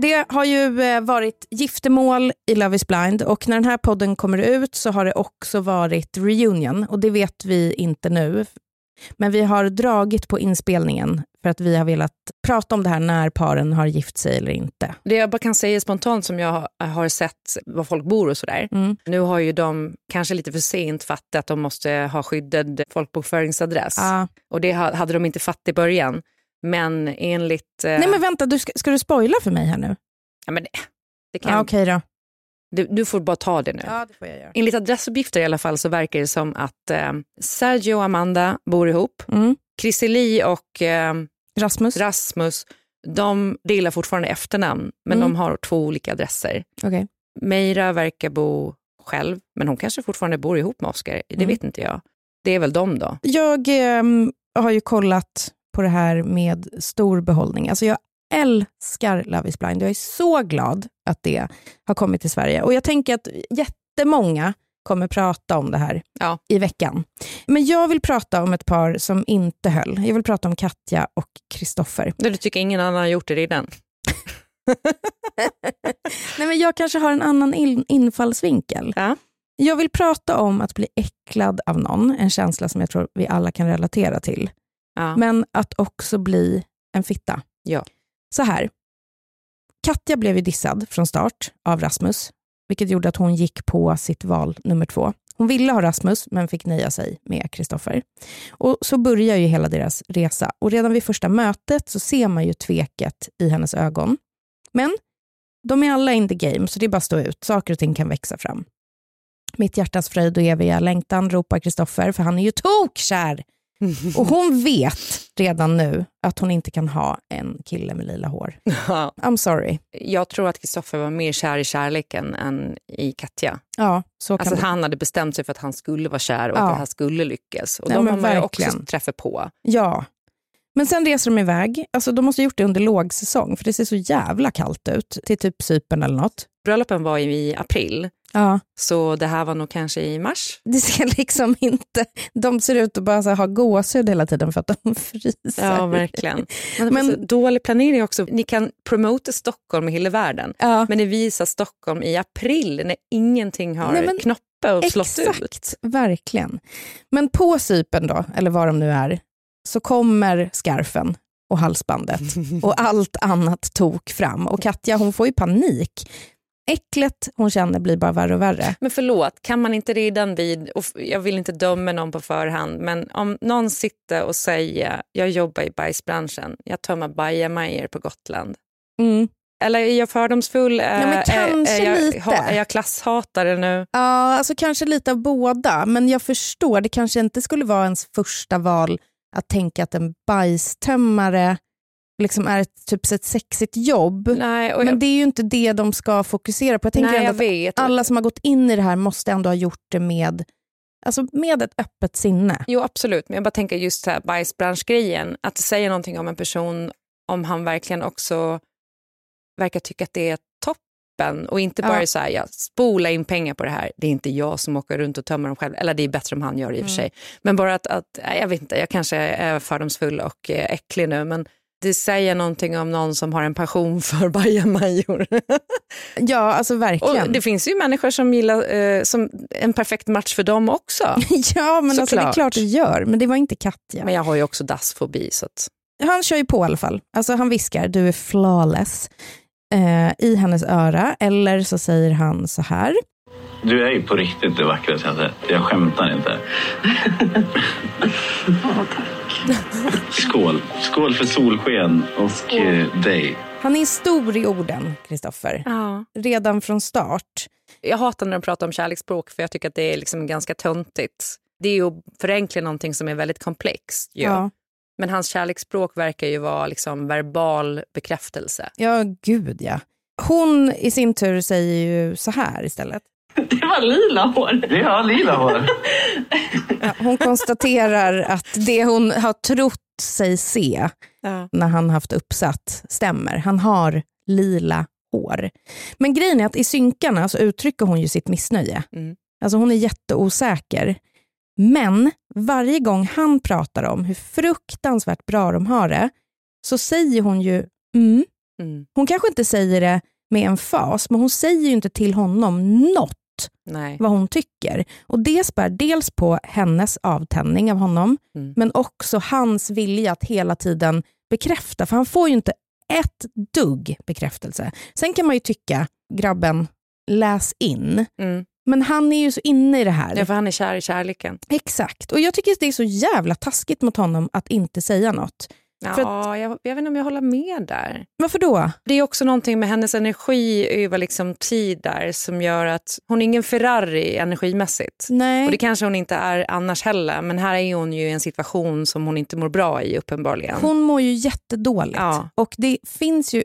Det har ju eh, varit giftermål i Love is blind och när den här podden kommer ut så har det också varit reunion och det vet vi inte nu. Men vi har dragit på inspelningen för att vi har velat prata om det här när paren har gift sig eller inte. Det jag bara kan säga spontant som jag har- sett var folk bor och sådär. Mm. Nu har ju de kanske lite för sent fattat att de måste ha skyddad folkbokföringsadress. Ja. Och det ha- hade de inte fattat i början. Men enligt... eh, Nej men vänta, du ska, ska du spoila för mig här nu? ja, men det, det kan, Ja, Okej då. du, du får bara ta det nu. Ja, det får jag göra. Enligt adressuppgifter i alla fall så verkar det som att eh, Sergio och Amanda bor ihop. Mm. Chrissy och eh, Rasmus? Rasmus, de delar fortfarande efternamn, men Mm. de har två olika adresser. Okej. Meira verkar bo själv, men hon kanske fortfarande bor ihop med Oscar. Det Mm. vet inte jag. Det är väl de då. Jag ehm, har ju kollat på det här med stor behållning. Alltså jag älskar Love is blind. Jag är så glad att det har kommit till Sverige. Och jag tänker att jättemånga kommer prata om det här Ja. i veckan. Men jag vill prata om ett par som inte höll. Jag vill prata om Katja och Kristoffer. Du tycker ingen annan har gjort det redan? Nej, men jag kanske har en annan in- infallsvinkel. Ja. Jag vill prata om att bli äcklad av någon, en känsla som jag tror vi alla kan relatera till. Ja. Men att också bli en fitta. Ja. Så här. Katja blev ju dissad från start av Rasmus, vilket gjorde att hon gick på sitt val nummer två. Hon ville ha Rasmus, men fick nöja sig med Kristoffer. Och så börjar ju hela deras resa. Och redan vid första mötet så ser man ju tveket i hennes ögon. Men de är alla in the game, så det är bara att stå ut. Saker och ting kan växa fram. Mitt hjärtas fröjd och eviga längtan, ropar Kristoffer, för han är ju tokkär. Och hon vet redan nu att hon inte kan ha en kille med lila hår. Ja. I'm sorry. Jag tror att Kristoffer var mer kär i kärleken än i Katja. Ja, så kan Alltså det. han hade bestämt sig för att han skulle vara kär och Ja. att det här skulle lyckas. Och Nej, de har man ju också verkligen. träffat på. Ja. Men sen reser de iväg. Alltså, de måste ha gjort det under lågsäsong, för det ser så jävla kallt ut. Till typ Cypern eller något. Bröllopen var i april, Ja, så det här var nog kanske i mars. det ser liksom inte... De ser ut att bara ha gåshud hela tiden för att de fryser. Ja, verkligen. Men, Men- dålig planering också. Ni kan promota Stockholm i hela världen, Ja, men ni visar Stockholm i april när ingenting har Nej, men knoppe och slått ut. exakt. Verkligen. Men på Cypern då, eller var de nu är, så kommer skarfen och halsbandet och allt annat tok fram. Och Katja hon får ju panik. Äcklet hon känner blir bara värre och värre. Men förlåt, kan man inte redan vid, och jag vill inte döma någon på förhand, men om någon sitter och säger jag jobbar i bajsbranschen, jag tömmer bajamajor på Gotland. Mm. Eller är jag fördomsfull? Ja, men Är- kanske är, jag, lite. ha- är jag klasshatare nu? Ja, alltså kanske lite av båda, men jag förstår, det kanske inte skulle vara ens första val att tänka att en bajstömmare liksom är ett, typ ett sexigt jobb. Nej, Men jag, det är ju inte det de ska fokusera på. Jag tänker nej, ändå jag att alla som har gått in i det här måste ändå ha gjort det med, alltså med ett öppet sinne. Jo, absolut. Men jag bara tänker just så här bajsbranschgrejen, att säger någonting om en person om han verkligen också verkar tycka att det är toppen och inte bara Ja. så här, jag spola in pengar på det här, det är inte jag som åker runt och tömmer dem själv, eller det är bättre om han gör det i och för sig. Men bara att, att jag vet inte, jag kanske är fördomsfull och eh, äcklig nu, men det säger någonting om någon som har en passion för bajamajor. Ja, alltså verkligen. och det finns ju människor som gillar eh, som en perfekt match för dem också. ja, men alltså, det är Såklart. klart det gör, men det var inte Katja. Men jag har ju också dassfobi så att Han kör ju på i alla fall. Alltså, han viskar du är flawless eh, i hennes öra, eller så säger han så här. Du är ju på riktigt det vackraste jag sett. Jag skämtar inte. Skål. Skål för solsken och eh, dig. Han är stor i orden, Kristoffer. ja. Redan från start. Jag hatar när de pratar om kärleksspråk för jag tycker att det är liksom ganska töntigt. Det är ju att förenkla någonting som är väldigt komplext. ju. Ja. Men hans kärleksspråk verkar ju vara liksom verbal bekräftelse. ja, gud ja. Hon i sin tur säger ju så här istället. Det var lila hår. Det har lila hår. Ja, hon konstaterar att det hon har trott sig se Ja. när han haft uppsatt stämmer. Han har lila hår. Men grejen är att i synkarna så uttrycker hon ju sitt missnöje. Mm. Alltså hon är jätteosäker. Men varje gång han pratar om hur fruktansvärt bra de har det så säger hon ju mm. Mm. Hon kanske inte säger det med en fas, men hon säger ju inte till honom något Nej. vad hon tycker. Och Det spär dels på hennes avtändning av honom, Mm. men också hans vilja att hela tiden bekräfta. För han får ju inte ett dugg bekräftelse. Sen kan man ju tycka, grabben, läs in. Mm. Men han är ju så inne i det här. Ja, för han är kär i kärleken. Exakt. Och jag tycker att det är så jävla taskigt mot honom att inte säga något. Ja, För jag, jag vet inte om jag håller med där. Varför då? Det är också någonting med hennes energi över liksom tid där som gör att hon är ingen Ferrari energimässigt. Nej. Och det kanske hon inte är annars heller, men här är hon ju i en situation som hon inte mår bra i uppenbarligen. Hon mår ju jättedåligt. Ja. Och det finns ju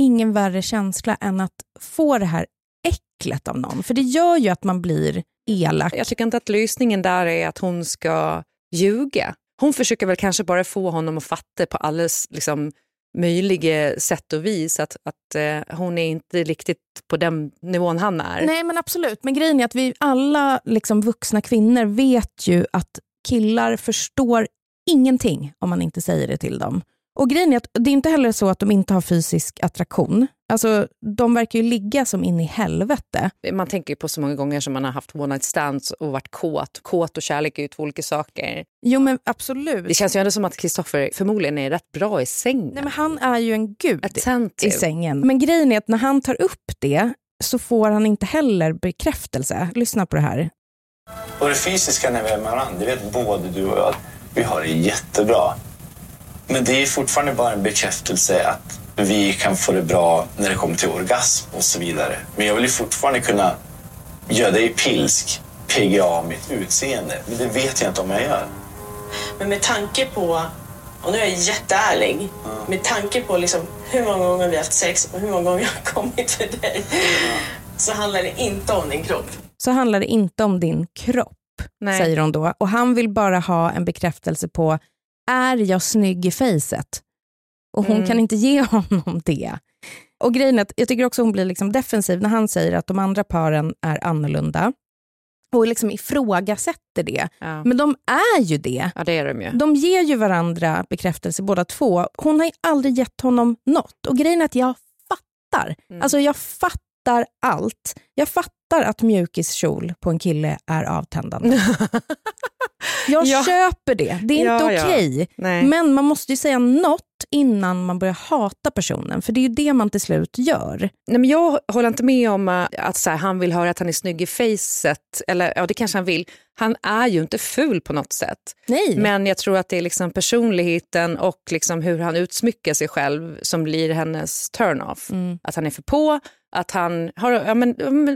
ingen värre känsla än att få det här äcklet av någon. För det gör ju att man blir elak. Jag tycker inte att lösningen där är att hon ska ljuga. Hon försöker väl kanske bara få honom att fatta på alldeles liksom, möjliga sätt och vis att, att eh, hon är inte riktigt på den nivån han är. Nej men absolut, men grejen är att vi alla liksom vuxna kvinnor vet ju att killar förstår ingenting om man inte säger det till dem. Och grejen är att det är inte heller så att de inte har fysisk attraktion. Alltså, de verkar ju ligga som in i helvete. Man tänker ju på så många gånger som man har haft one night stands och varit kåt. Kåt och kärlek är ju två olika saker. Jo men absolut. Det känns ju ändå som att Kristoffer förmodligen är rätt bra i sängen. Nej, men han är ju en gud Attentive. i sängen. Men grejen är att när han tar upp det så får han inte heller bekräftelse. Lyssna på det här. Och det fysiska när vi är med varandra, det vet både du och jag. Vi har det jättebra. Men det är fortfarande bara en bekräftelse att vi kan få det bra när det kommer till orgasm och så vidare. Men jag vill ju fortfarande kunna göra dig pilsk, PGA mitt utseende. Men det vet jag inte om jag gör. Men med tanke på, och nu är jag jätteärlig, med tanke på liksom hur många gånger vi har haft sex och hur många gånger jag har kommit till dig, så handlar det inte om din kropp. Så handlar det inte om din kropp, Nej. säger hon då. Och han vill bara ha en bekräftelse på, är jag snygg i fejset? Och hon Mm. kan inte ge honom det. Och grejen är att jag tycker också hon blir liksom defensiv när han säger att de andra paren är annorlunda. Och liksom ifrågasätter det. Ja. Men de är ju det. ja, det är de ju. De ger ju varandra bekräftelse båda två. Hon har ju aldrig gett honom något. Och grejen är att jag fattar. Mm. Alltså jag fattar allt. Jag fattar att mjukiskjol på en kille är avtändande. jag Ja. köper det. Det är inte ja. okej. Nej. Men man måste ju säga något innan man börjar hata personen. För det är ju det man till slut gör. Nej, men jag håller inte med om äh, att så här, han vill höra att han är snygg i facet. Eller ja, det kanske han vill. Han är ju inte ful på något sätt. Nej. Men jag tror att det är liksom personligheten och liksom hur han utsmyckar sig själv som blir hennes turn-off. Mm. Att han är för på, att han har, ja, men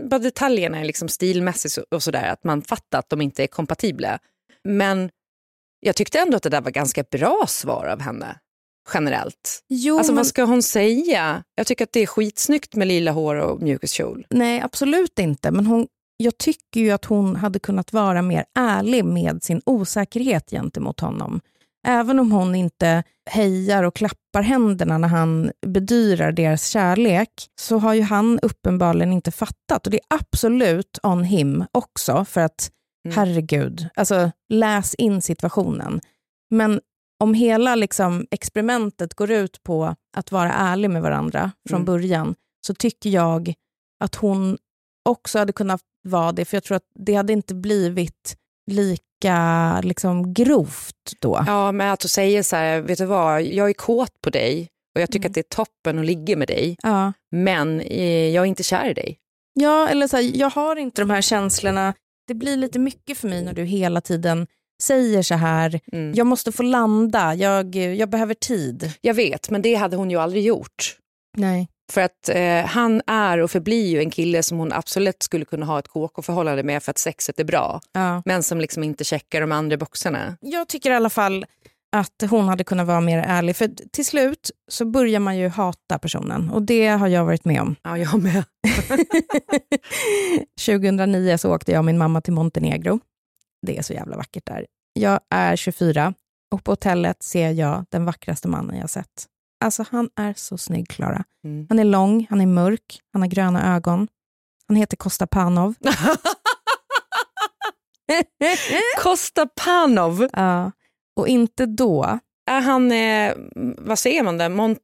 bara detaljerna är liksom stilmässigt och sådär, att man fattar att de inte är kompatibla. Men jag tyckte ändå att det där var ganska bra svar av henne, generellt. Jo, alltså men- vad ska hon säga? Jag tycker att det är skitsnyggt med lila hår och mjukiskjol. Nej, absolut inte. Men hon, jag tycker ju att hon hade kunnat vara mer ärlig med sin osäkerhet gentemot honom. Även om hon inte hejar och klappar händerna när han bedyrar deras kärlek, så har ju han uppenbarligen inte fattat. Och det är absolut on him också, för att herregud, alltså läs in situationen. Men om hela liksom, experimentet går ut på att vara ärlig med varandra från Mm. början, så tycker jag att hon också hade kunnat vara det, för jag tror att det hade inte blivit lika liksom, grovt då. Ja, men att du säger så här, vet du vad, jag är kåt på dig och jag tycker Mm. att det är toppen att ligga med dig, Ja. men eh, jag är inte kär i dig. Ja, eller så här, jag har inte de här känslorna. Det blir lite mycket för mig när du hela tiden säger så här, Mm. jag måste få landa, jag, jag behöver tid. Jag vet, men det hade hon ju aldrig gjort. Nej. För att eh, han är och förblir ju en kille som hon absolut skulle kunna ha ett KK-förhållande med för att sexet är bra. Ja. Men som liksom inte checkar de andra boxarna. Jag tycker i alla fall att hon hade kunnat vara mer ärlig. För till slut så börjar man ju hata personen och det har jag varit med om. Ja, jag med. 2009 så åkte jag och min mamma till Montenegro. Det är så jävla vackert där. Jag är 24 och på hotellet ser jag den vackraste mannen jag sett. Alltså han är så snygg, Klara. Mm. Han är lång, han är mörk, han har gröna ögon. Han heter Kosta Panov. Kosta Panov. Ja. Och inte då. Är han, eh, vad säger man där, Monte,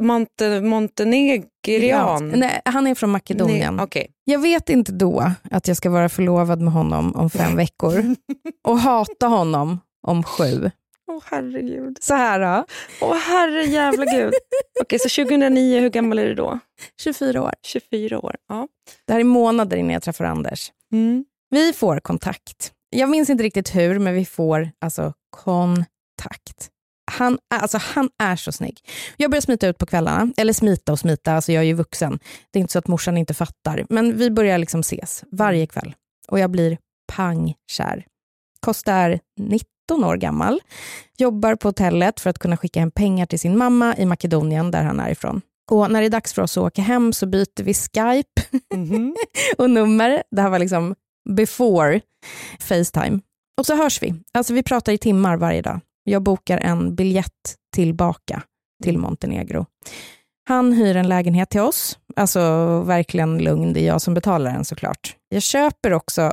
Monte, Montenegrian? Nej, han är från Makedonien. Nej, okej. Jag vet inte då att jag ska vara förlovad med honom om fem veckor och hata honom om sju. Åh herregud. Så här då. Åh herre jävla gud. Okej, så 2009, hur gammal är du då? 24 år. 24 år. Ja. Det här är månader innan jag träffar Anders. Mm. Vi får kontakt. Jag minns inte riktigt hur, men vi får alltså kontakt. Han, är- alltså, han är så snygg. Jag börjar smita ut på kvällarna, eller smita och smita, alltså jag är ju vuxen. Det är inte så att morsan inte fattar. Men vi börjar liksom ses varje kväll och jag blir pangkär. Kosta är 19 år gammal, jobbar på hotellet för att kunna skicka hem pengar till sin mamma i Makedonien, där han är ifrån. Och när det är dags för oss att åka hem så byter vi Skype och nummer. Det här var liksom before Facetime. Och så hörs vi. Alltså vi pratar i timmar varje dag. Jag bokar en biljett tillbaka till Montenegro. Han hyr en lägenhet till oss. Alltså verkligen lugn, det är jag som betalar den såklart. Jag köper också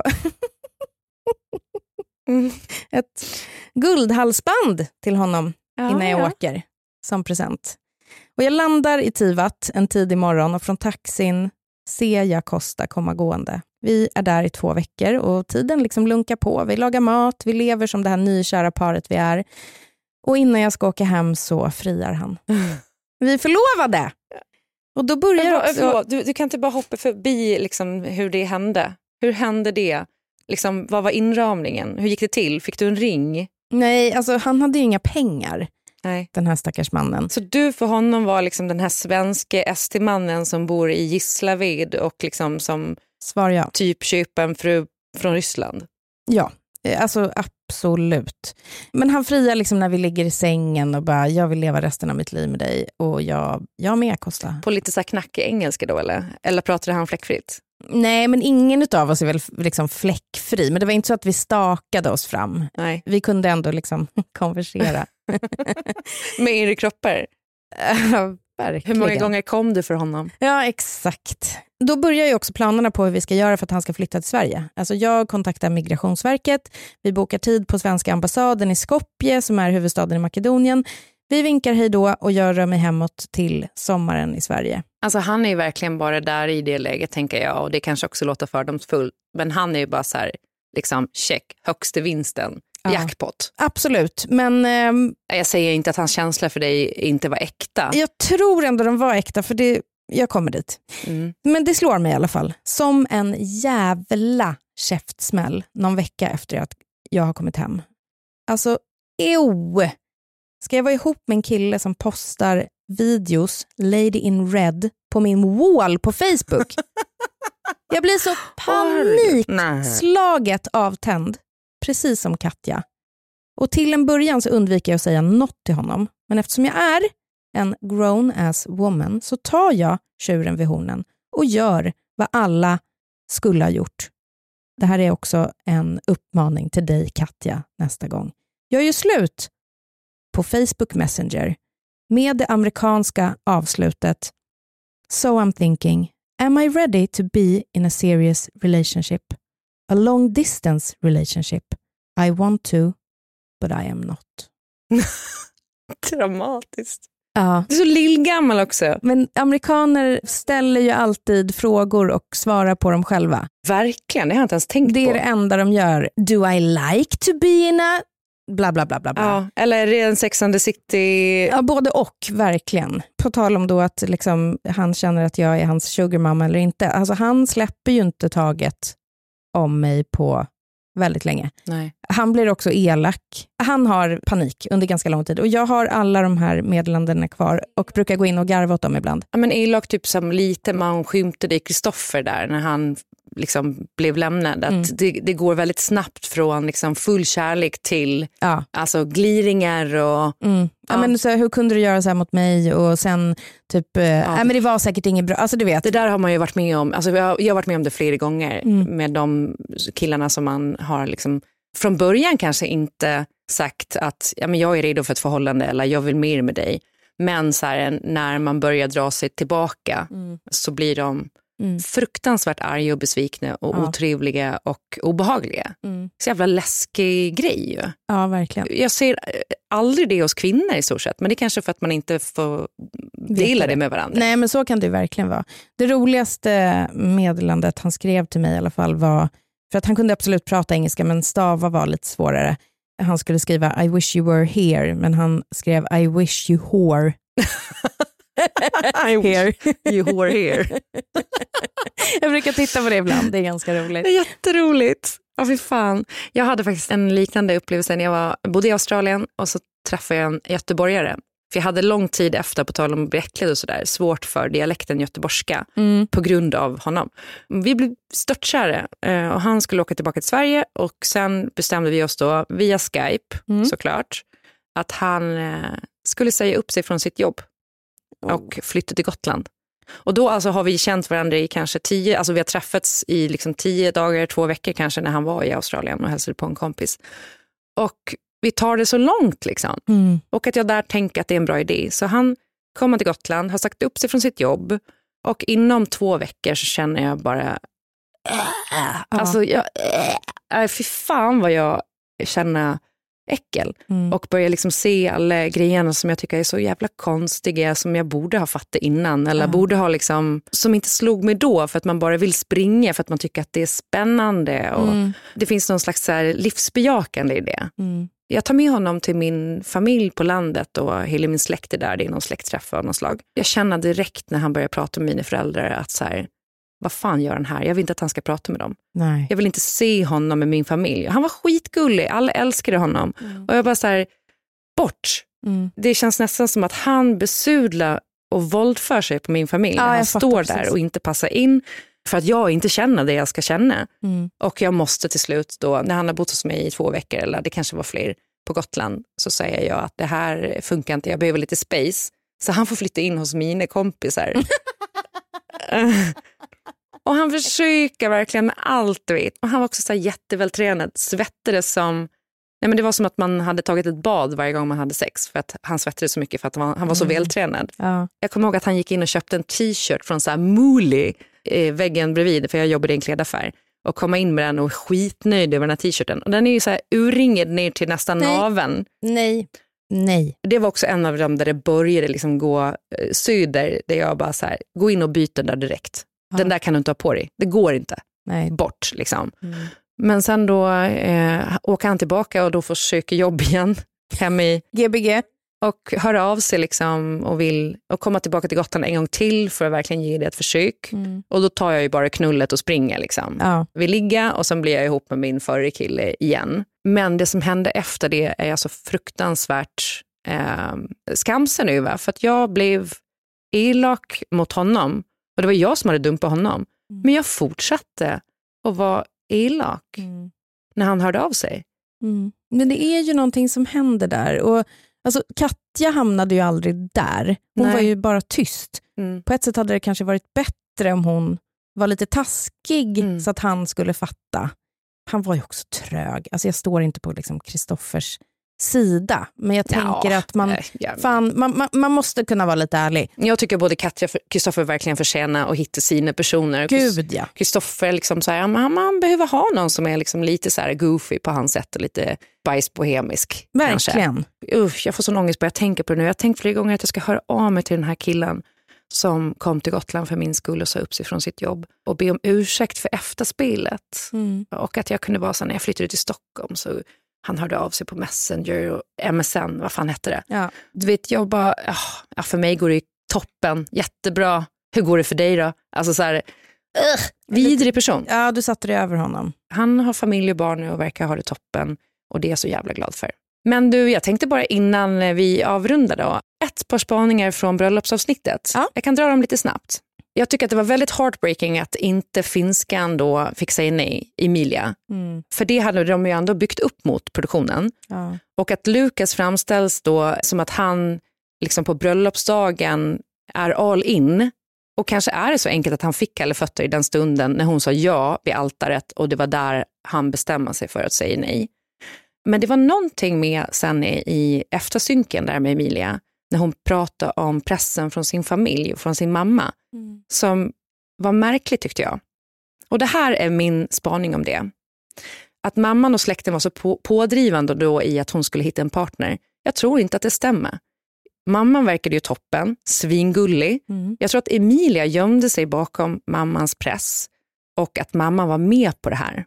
ett guldhalsband till honom innan jag ja. åker som present. Och jag landar i Tivat en tidig morgon och från taxin ser jag Costa komma gående. Vi är där i två veckor och tiden liksom lunkar på. Vi lagar mat, vi lever som det här nykära paret vi är. Och innan jag ska åka hem så friar han. Vi är förlovade! Och då börjar också... förlåt, du, du kan inte bara hoppa förbi liksom, hur det hände. Hur hände det? Liksom, vad var inramningen? Hur gick det till? Fick du en ring? Nej, alltså han hade ju inga pengar, Nej. den här stackars mannen. Så du för honom var liksom den här svenske ST-mannen som bor i Gislaved och liksom som Svar ja. typ köper en fru från Ryssland? Ja, eh, alltså absolut. Men han friar liksom när vi ligger i sängen och bara, jag vill leva resten av mitt liv med dig. Och jag, jag med Kosta. På lite så här knackig engelska då eller? Eller pratade han fläckfritt? Nej, men ingen av oss är väl liksom fläckfri. Men det var inte så att vi stakade oss fram. Nej. Vi kunde ändå liksom konversera. Med inre kroppar? Hur Verkligen. många gånger kom du för honom? Ja, exakt. Då börjar ju också planerna på hur vi ska göra för att han ska flytta till Sverige. Alltså jag kontaktar Migrationsverket, vi bokar tid på svenska ambassaden i Skopje som är huvudstaden i Makedonien. Vi vinkar hej då och jag rör mig hemåt till sommaren i Sverige. Alltså han är ju verkligen bara där i det läget tänker jag och det kanske också låter fördomsfullt men han är ju bara så här, liksom check, högste vinsten, Ja. Jackpot. Absolut, men ehm, Jag säger inte att hans känsla för dig inte var äkta. jag tror ändå de var äkta för det, jag kommer dit. Mm. Men det slår mig i alla fall som en jävla käftsmäll någon vecka efter att jag har kommit hem. Alltså, ew! Ska jag vara ihop med en kille som postar videos, Lady in Red, på min wall på Facebook? jag blir så panikslaget avtänd, precis som Katja. Och till en början så undviker jag att säga något till honom. Men eftersom jag är en grown ass woman så tar jag tjuren vid hornen och gör vad alla skulle ha gjort. Det här är också en uppmaning till dig Katja nästa gång. Jag gör slut på Facebook Messenger med det amerikanska avslutet So I'm thinking, am I ready to be in a serious relationship? A long distance relationship? I want to, but I am not. Dramatiskt. Ja. Du är så lillgammal också. Men amerikaner ställer ju alltid frågor och svarar på dem själva. Verkligen, det har jag inte ens tänkt Det är på. det enda de gör. Do I like to be in a... Bla, bla, bla, bla, bla. Ja, eller är det en Sex and the City? Ja, både och, verkligen. På tal om då att liksom, han känner att jag är hans sugarmamma eller inte. Alltså, han släpper ju inte taget om mig på väldigt länge. Nej. Han blir också elak. Han har panik under ganska lång tid och jag har alla de här meddelandena kvar och brukar gå in och garva åt dem ibland. Ja, men elak typ som lite man skymtade i Kristoffer där när han liksom blev lämnad. Att Mm. det, det går väldigt snabbt från liksom full kärlek till Ja. alltså gliringar och Mm. Ja. Ja. men så, hur kunde du göra så här mot mig? Och sen typ, eh, nej, men det var säkert inget bra. Alltså du vet. det där har man ju varit med om. Alltså, jag, har- jag har varit med om det flera gånger Mm. med de killarna som man har liksom från början kanske inte sagt att ja, men jag är redo för ett förhållande eller jag vill mer med dig. Men så här, när man börjar dra sig tillbaka Mm. så blir de Mm. fruktansvärt arga och besvikna och Ja. otrevliga och obehagliga. Mm. Så jävla läskig grej ju. Ja, verkligen. Jag ser eh, aldrig det hos kvinnor i stort sett, men det är kanske för att man inte får dela det. med varandra. Nej, men så kan det verkligen vara. Det roligaste meddelandet han skrev till mig i alla fall var, för att han kunde absolut prata engelska, men stava var lite svårare. Han skulle skriva I wish you were here, men han skrev I wish you whore. here. You whore here. Jag brukar titta på det ibland, det är ganska roligt. Det är jätteroligt. Ja, fy fan. Jag hade faktiskt en liknande upplevelse när jag var, bodde i Australien och så träffade jag en göteborgare. För jag hade lång tid efter, på tal om att bli äcklig och sådär, svårt för dialekten göteborgska Mm. på grund av honom. Vi blev störtkära eh, och han skulle åka tillbaka till Sverige och sen bestämde vi oss då via Skype Mm. såklart att han eh, skulle säga upp sig från sitt jobb och flytta till Gotland. Och då alltså har vi känt varandra i kanske tio, alltså vi har träffats i liksom tio dagar, två veckor kanske när han var i Australien och hälsade på en kompis. Och vi tar det så långt liksom. Mm. Och att jag där tänker att det är en bra idé. Så han kommer till Gotland, har sagt upp sig från sitt jobb och inom två veckor så känner jag bara, alltså jag, äh, fy fan vad jag känner äckel Mm. och börjar liksom se alla grejerna som jag tycker är så jävla konstiga som jag borde ha fattat innan eller Ja. borde ha liksom, som inte slog mig då för att man bara vill springa för att man tycker att det är spännande och Mm. det finns någon slags så här livsbejakande i det. Mm. Jag tar med honom till min familj på landet och hela min släkt är där. Det är någon släktträff av något slag. Jag känner direkt när han börjar prata med mina föräldrar att så här, vad fan gör han här? Jag vill inte att han ska prata med dem. Nej. Jag vill inte se honom med min familj. Han var skitgullig, alla älskade honom. Och jag bara så här, bort. Mm. Det känns nästan som att han besudlar och våldför sig på min familj. Ja, han står precis. där och inte passar in för att jag inte känner det jag ska känna. Mm. Och jag måste till slut då, när han har bott hos mig i två veckor, eller det kanske var fler, på Gotland, så säger jag att det här funkar inte, jag behöver lite space. Så han får flytta in hos mina kompisar. och han försöker verkligen med allt, du vet. Och han var också så jättevältränad, svettades som Nej, men det var som att man hade tagit ett bad varje gång man hade sex för att han svettades så mycket för att han var, han var så Mm. vältränad. Ja. Jag kommer ihåg att han gick in och köpte en t-shirt från så här Mooley, eh, väggen bredvid, för jag jobbade i en klädaffär. Och komma in med den och skitnöjd över den här t-shirten. Och den är ju så här urringad ner till nästan Nej. naveln. Nej. Nej. Det var också en av dem där det började liksom gå eh, söder, där jag bara så här, gå in och byt den där direkt. Ja. Den där kan du inte ha på dig, det går inte. Nej. Bort liksom. Mm. Men sen då eh, åker han tillbaka och då får söka jobb igen hem i Gbg. och hör av sig liksom och vill och komma tillbaka till Gotland en gång till för att verkligen ge det ett försök. Och då tar jag ju bara knullet och springer. Liksom. Ja. Vi ligga och sen blir jag ihop med min förre kille igen. Men det som hände efter det är jag så fruktansvärt eh, skamsen över. För att jag blev elak mot honom och det var jag som hade dumpat honom. Men jag fortsatte att vara elak när han hörde av sig. Mm. Men det är ju någonting som händer där. Och, alltså, Katja hamnade ju aldrig där. Hon Nej. var ju bara tyst. Mm. På ett sätt hade det kanske varit bättre om hon var lite taskig Mm. så att han skulle fatta. Han var ju också trög. Alltså, jag står inte på liksom Kristoffers sida, men jag tänker att man, eh, ja. fan, man, man, man måste kunna vara lite ärlig. Jag tycker både Katja och Kristoffer verkligen förtjänar att hitta sina personer. Gud ja. Kristoffer liksom så här, ja, men han- man behöver ha någon som är liksom lite så här goofy på hans sätt och lite bajsbohemisk. Verkligen. Usch, jag får sån ångest bara jag tänker på det nu. Jag har tänkt flera gånger att jag ska höra av mig till den här killen som kom till Gotland för min skull och sa upp sig från sitt jobb och be om ursäkt för efterspelet. Mm. Och att jag kunde vara så när jag flyttade till Stockholm så han hörde av sig på Messenger och MSN, vad fan hette det? Ja. Du vet, jag bara, ah, ja, för mig går det toppen, jättebra. Hur går det för dig då? Alltså så här, ugh, vidrig person. ja, du satte dig över honom. Han har familj och barn nu och verkar ha det toppen och det är jag så jävla glad för. Men du, jag tänkte bara innan vi avrundar då, ett par spaningar från bröllopsavsnittet. Ja. Jag kan dra dem lite snabbt. Jag tycker att det var väldigt heartbreaking att inte finskan då fick säga nej, Emilia. Mm. För det hade de ju ändå byggt upp mot produktionen. Ja. Och att Lukas framställs då som att han liksom på bröllopsdagen är all in. Och kanske är det så enkelt att han fick kalla fötter i den stunden när hon sa ja vid altaret och det var där han bestämde sig för att säga nej. Men det var någonting med sen i, i eftersynken där med Emilia, när hon pratade om pressen från sin familj och från sin mamma, som var märkligt tyckte jag. Och det här är min spaning om det. Att mamman och släkten var så på, pådrivande då i att hon skulle hitta en partner. Jag tror inte att det stämmer. Mamman verkade ju toppen, svingullig. Mm. Jag tror att Emilia gömde sig bakom mammans press och att mamman var med på det här.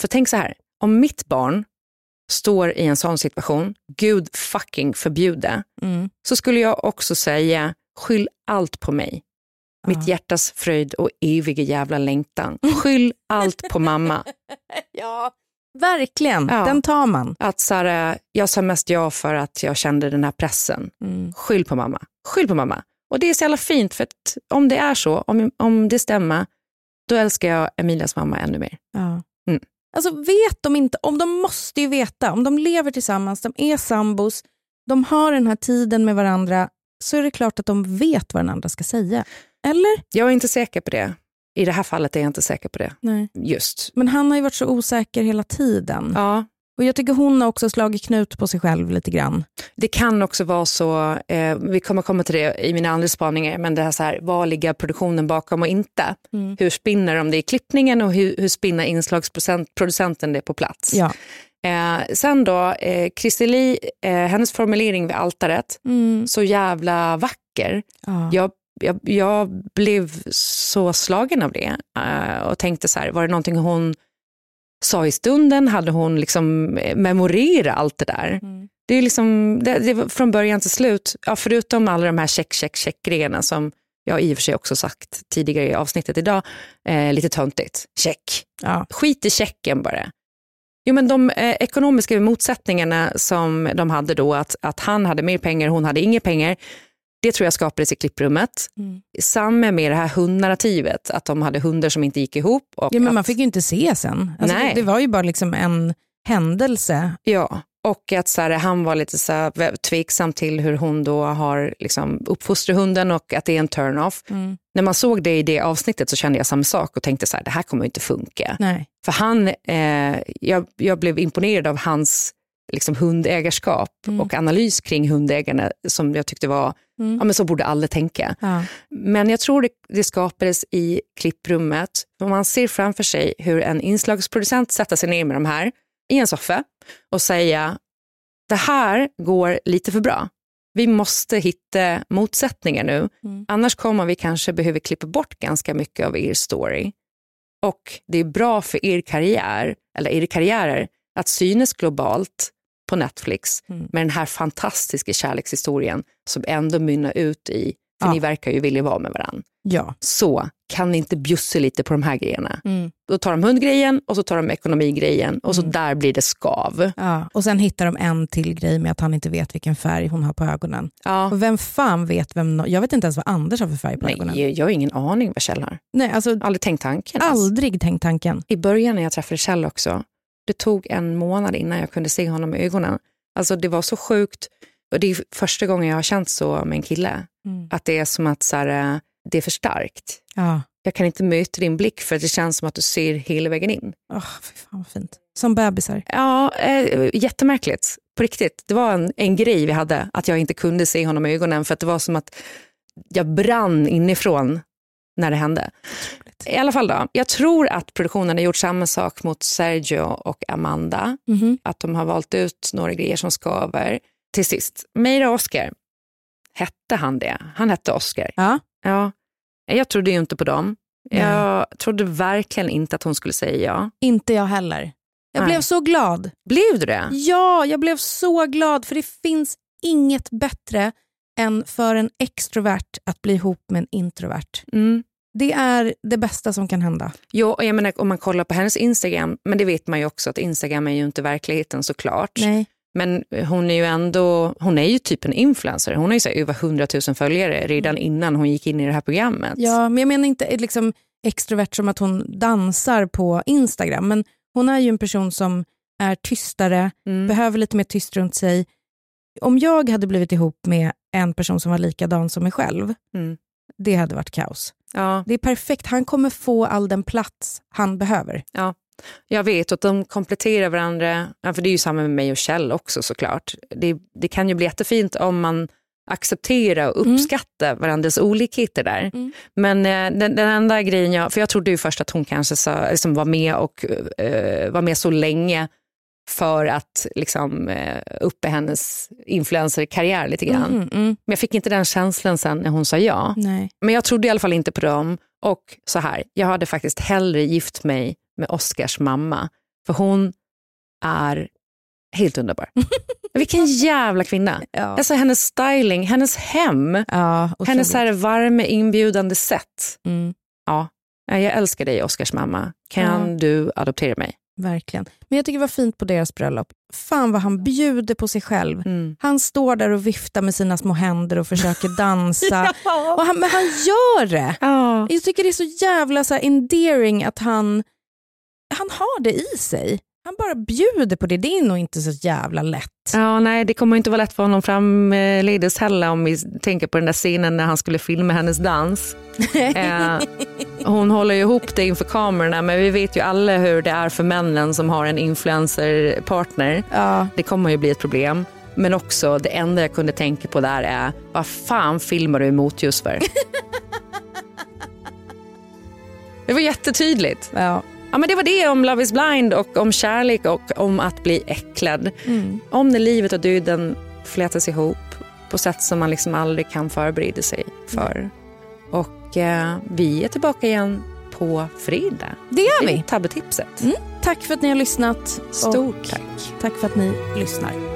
För tänk så här, om mitt barn står i en sån situation, gud fucking förbjude, Mm. så skulle jag också säga skyll allt på mig. Mitt hjärtas fröjd och eviga jävla längtan. Skyll allt på mamma. Ja, verkligen. Ja. Den tar man. Att så här, jag sa mest ja för att jag kände den här pressen. Mm. Skyll på mamma. Skyll på mamma. Och det är så jävla fint för att om det är så, om, om det stämmer, då älskar jag Emilias mamma ännu mer. Ja. Mm. Alltså vet de inte, om de måste ju veta, om de lever tillsammans, de är sambos, de har den här tiden med varandra, så är det klart att de vet vad den andra ska säga. Eller? Jag är inte säker på det. I det här fallet är jag inte säker på det. Nej. Just. Men han har ju varit så osäker hela tiden. Ja, Och Jag tycker hon har också slagit knut på sig själv lite grann. det kan också vara så, eh, vi kommer komma till det i mina andra spaningar, men det här så här, vad ligger produktionen bakom och inte? Mm. Hur spinner de det i klippningen och hur, hur spinner inslagsproducenten det på plats? Ja. Eh, sen då, eh, Christer Lee, eh, hennes formulering vid altaret, Mm. så jävla vacker. Ja. Jag, jag, jag blev så slagen av det eh, och tänkte så här, var det någonting hon sa i stunden? Hade hon liksom eh, memorerat allt det där? Mm. Det är liksom, det, det var från början till slut, ja, förutom alla de här check, check, check-grejerna som jag i och för sig också sagt tidigare i avsnittet idag, eh, lite töntigt. Check. Ja. Skit i checken bara. Jo, men de eh, ekonomiska motsättningarna som de hade då, att, att han hade mer pengar, hon hade inga pengar, det tror jag skapades i klipprummet. Mm. Samma med det här hundnarrativet, att de hade hundar som inte gick ihop. Och Ja, men man att, fick ju inte se sen. Alltså, Nej. det, det var ju bara liksom en händelse. Ja, och att så här, han var lite så här, tveksam till hur hon då har liksom, uppfostrat hunden och att det är en turn-off. Mm. När man såg det i det avsnittet så kände jag samma sak och tänkte så här, det här kommer inte funka. Nej. För han, eh, jag, jag blev imponerad av hans liksom, hundägarskap Mm. och analys kring hundägarna som jag tyckte var, Mm. ja men så borde alla tänka. Ja. Men jag tror det, det skapades i klipprummet. För man ser framför sig hur en inslagsproducent sätter sig ner med de här i en soffa och säga, det här går lite för bra. Vi måste hitta motsättningar nu, Mm. annars kommer vi kanske behöva klippa bort ganska mycket av er story. Och det är bra för er karriär, eller er karriärer, att synas globalt på Netflix Mm. med den här fantastiska kärlekshistorien som ändå mynnar ut i, för Ja. ni verkar ju vilja vara med varandra. Ja. Så kan ni inte bjussa lite på de här grejerna? Mm. Då tar de hundgrejen och så tar de ekonomigrejen och så Mm. där blir det skav. ja. Och sen hittar de en till grej med att han inte vet vilken färg hon har på ögonen. Ja. Och vem fan vet vem... Jag vet inte ens vad Anders har för färg på ögonen. Nej, jag har ingen aning vad Kjell har. Nej, alltså Aldrig tänkt tanken. aldrig tänkt tanken. I början när jag träffade Kjell också, det tog en månad innan jag kunde se honom i ögonen. Alltså det var så sjukt. Och det är första gången jag har känt så med en kille. Mm. Att det är som att så här, eh, det är för starkt. Ja. Jag kan inte möta din blick för att det känns som att du ser hela vägen in. Oh, fy fan vad fint. Som bebisar. Ja, eh, jättemärkligt. På riktigt. Det var en, en grej vi hade, att jag inte kunde se honom i ögonen för att det var som att jag brann inifrån när det hände. I alla fall då, jag tror att produktionen har gjort samma sak mot Sergio och Amanda. Mhm. Att de har valt ut några grejer som skaver. Till sist, Meira Oscar. Hette han det? Han hette Oscar. Ja. Ja. Jag trodde ju inte på dem. Nej. Jag trodde verkligen inte att hon skulle säga ja. Inte jag heller. Jag Nej. blev så glad. Blev du det? Ja, jag blev så glad för det finns inget bättre än för en extrovert att bli ihop med en introvert. Mm. Det är det bästa som kan hända. Jo, och jag menar, om man kollar på hennes Instagram, men det vet man ju också att Instagram är ju inte verkligheten såklart. Nej. Men hon är ju ändå, hon är ju typ en influencer. Hon har ju så här över 100 000 följare redan innan hon gick in i det här programmet. Ja, men jag menar inte liksom extrovert som att hon dansar på Instagram, men hon är ju en person som är tystare, Mm. behöver lite mer tyst runt sig. Om jag hade blivit ihop med en person som var likadan som mig själv, Mm. det hade varit kaos. Ja, Det är perfekt, han kommer få all den plats han behöver. ja. Jag vet att de kompletterar varandra. Ja, för det är ju samma med mig och Kjell också såklart. Det, det kan ju bli jättefint om man accepterar och uppskattar varandras olikheter där. Mm. Men eh, den, den enda grejen jag, för jag trodde ju först att hon kanske sa, liksom var med och eh, var med så länge för att liksom, eh, uppa hennes influencerkarriär lite grann. Mhm, mm. Men jag fick inte den känslan sen när hon sa ja. Nej. Men jag trodde i alla fall inte på dem. Och så här, jag hade faktiskt hellre gift mig med Oscars mamma. För hon är helt underbar. Vilken jävla kvinna. Ja. Alltså hennes styling, hennes hem, Ja, hennes så här varma inbjudande sätt. Mm, Ja, jag älskar dig Oscars mamma. Kan Ja. du adoptera mig? Verkligen. Men jag tycker det var fint på deras bröllop. Fan vad han bjuder på sig själv. Mm. Han står där och viftar med sina små händer och försöker dansa. och han, men han gör det. Ja. Jag tycker det är så jävla så endearing att han, han har det i sig. Han bara bjuder på det. Det är nog inte så jävla lätt. Ja, nej, det kommer inte vara lätt för honom framledes heller om vi tänker på den där scenen när han skulle filma hennes dans. Eh, hon håller ju ihop det inför kamerorna men vi vet ju alla hur det är för männen som har en influencerpartner. Ja. Det kommer ju bli ett problem. Men också det enda jag kunde tänka på där är vad fan filmar du emot just för? det var jättetydligt. Ja. Ja, men det var det om Love is blind och om kärlek och om att bli äcklad. Mm. Om när livet och döden flätas ihop på sätt som man liksom aldrig kan förbereda sig för. Och eh, vi är tillbaka igen på fredag. Det gör Det vi. Tabbetipset. Mm. Tack för att ni har lyssnat. Stort tack. Tack för att ni lyssnar.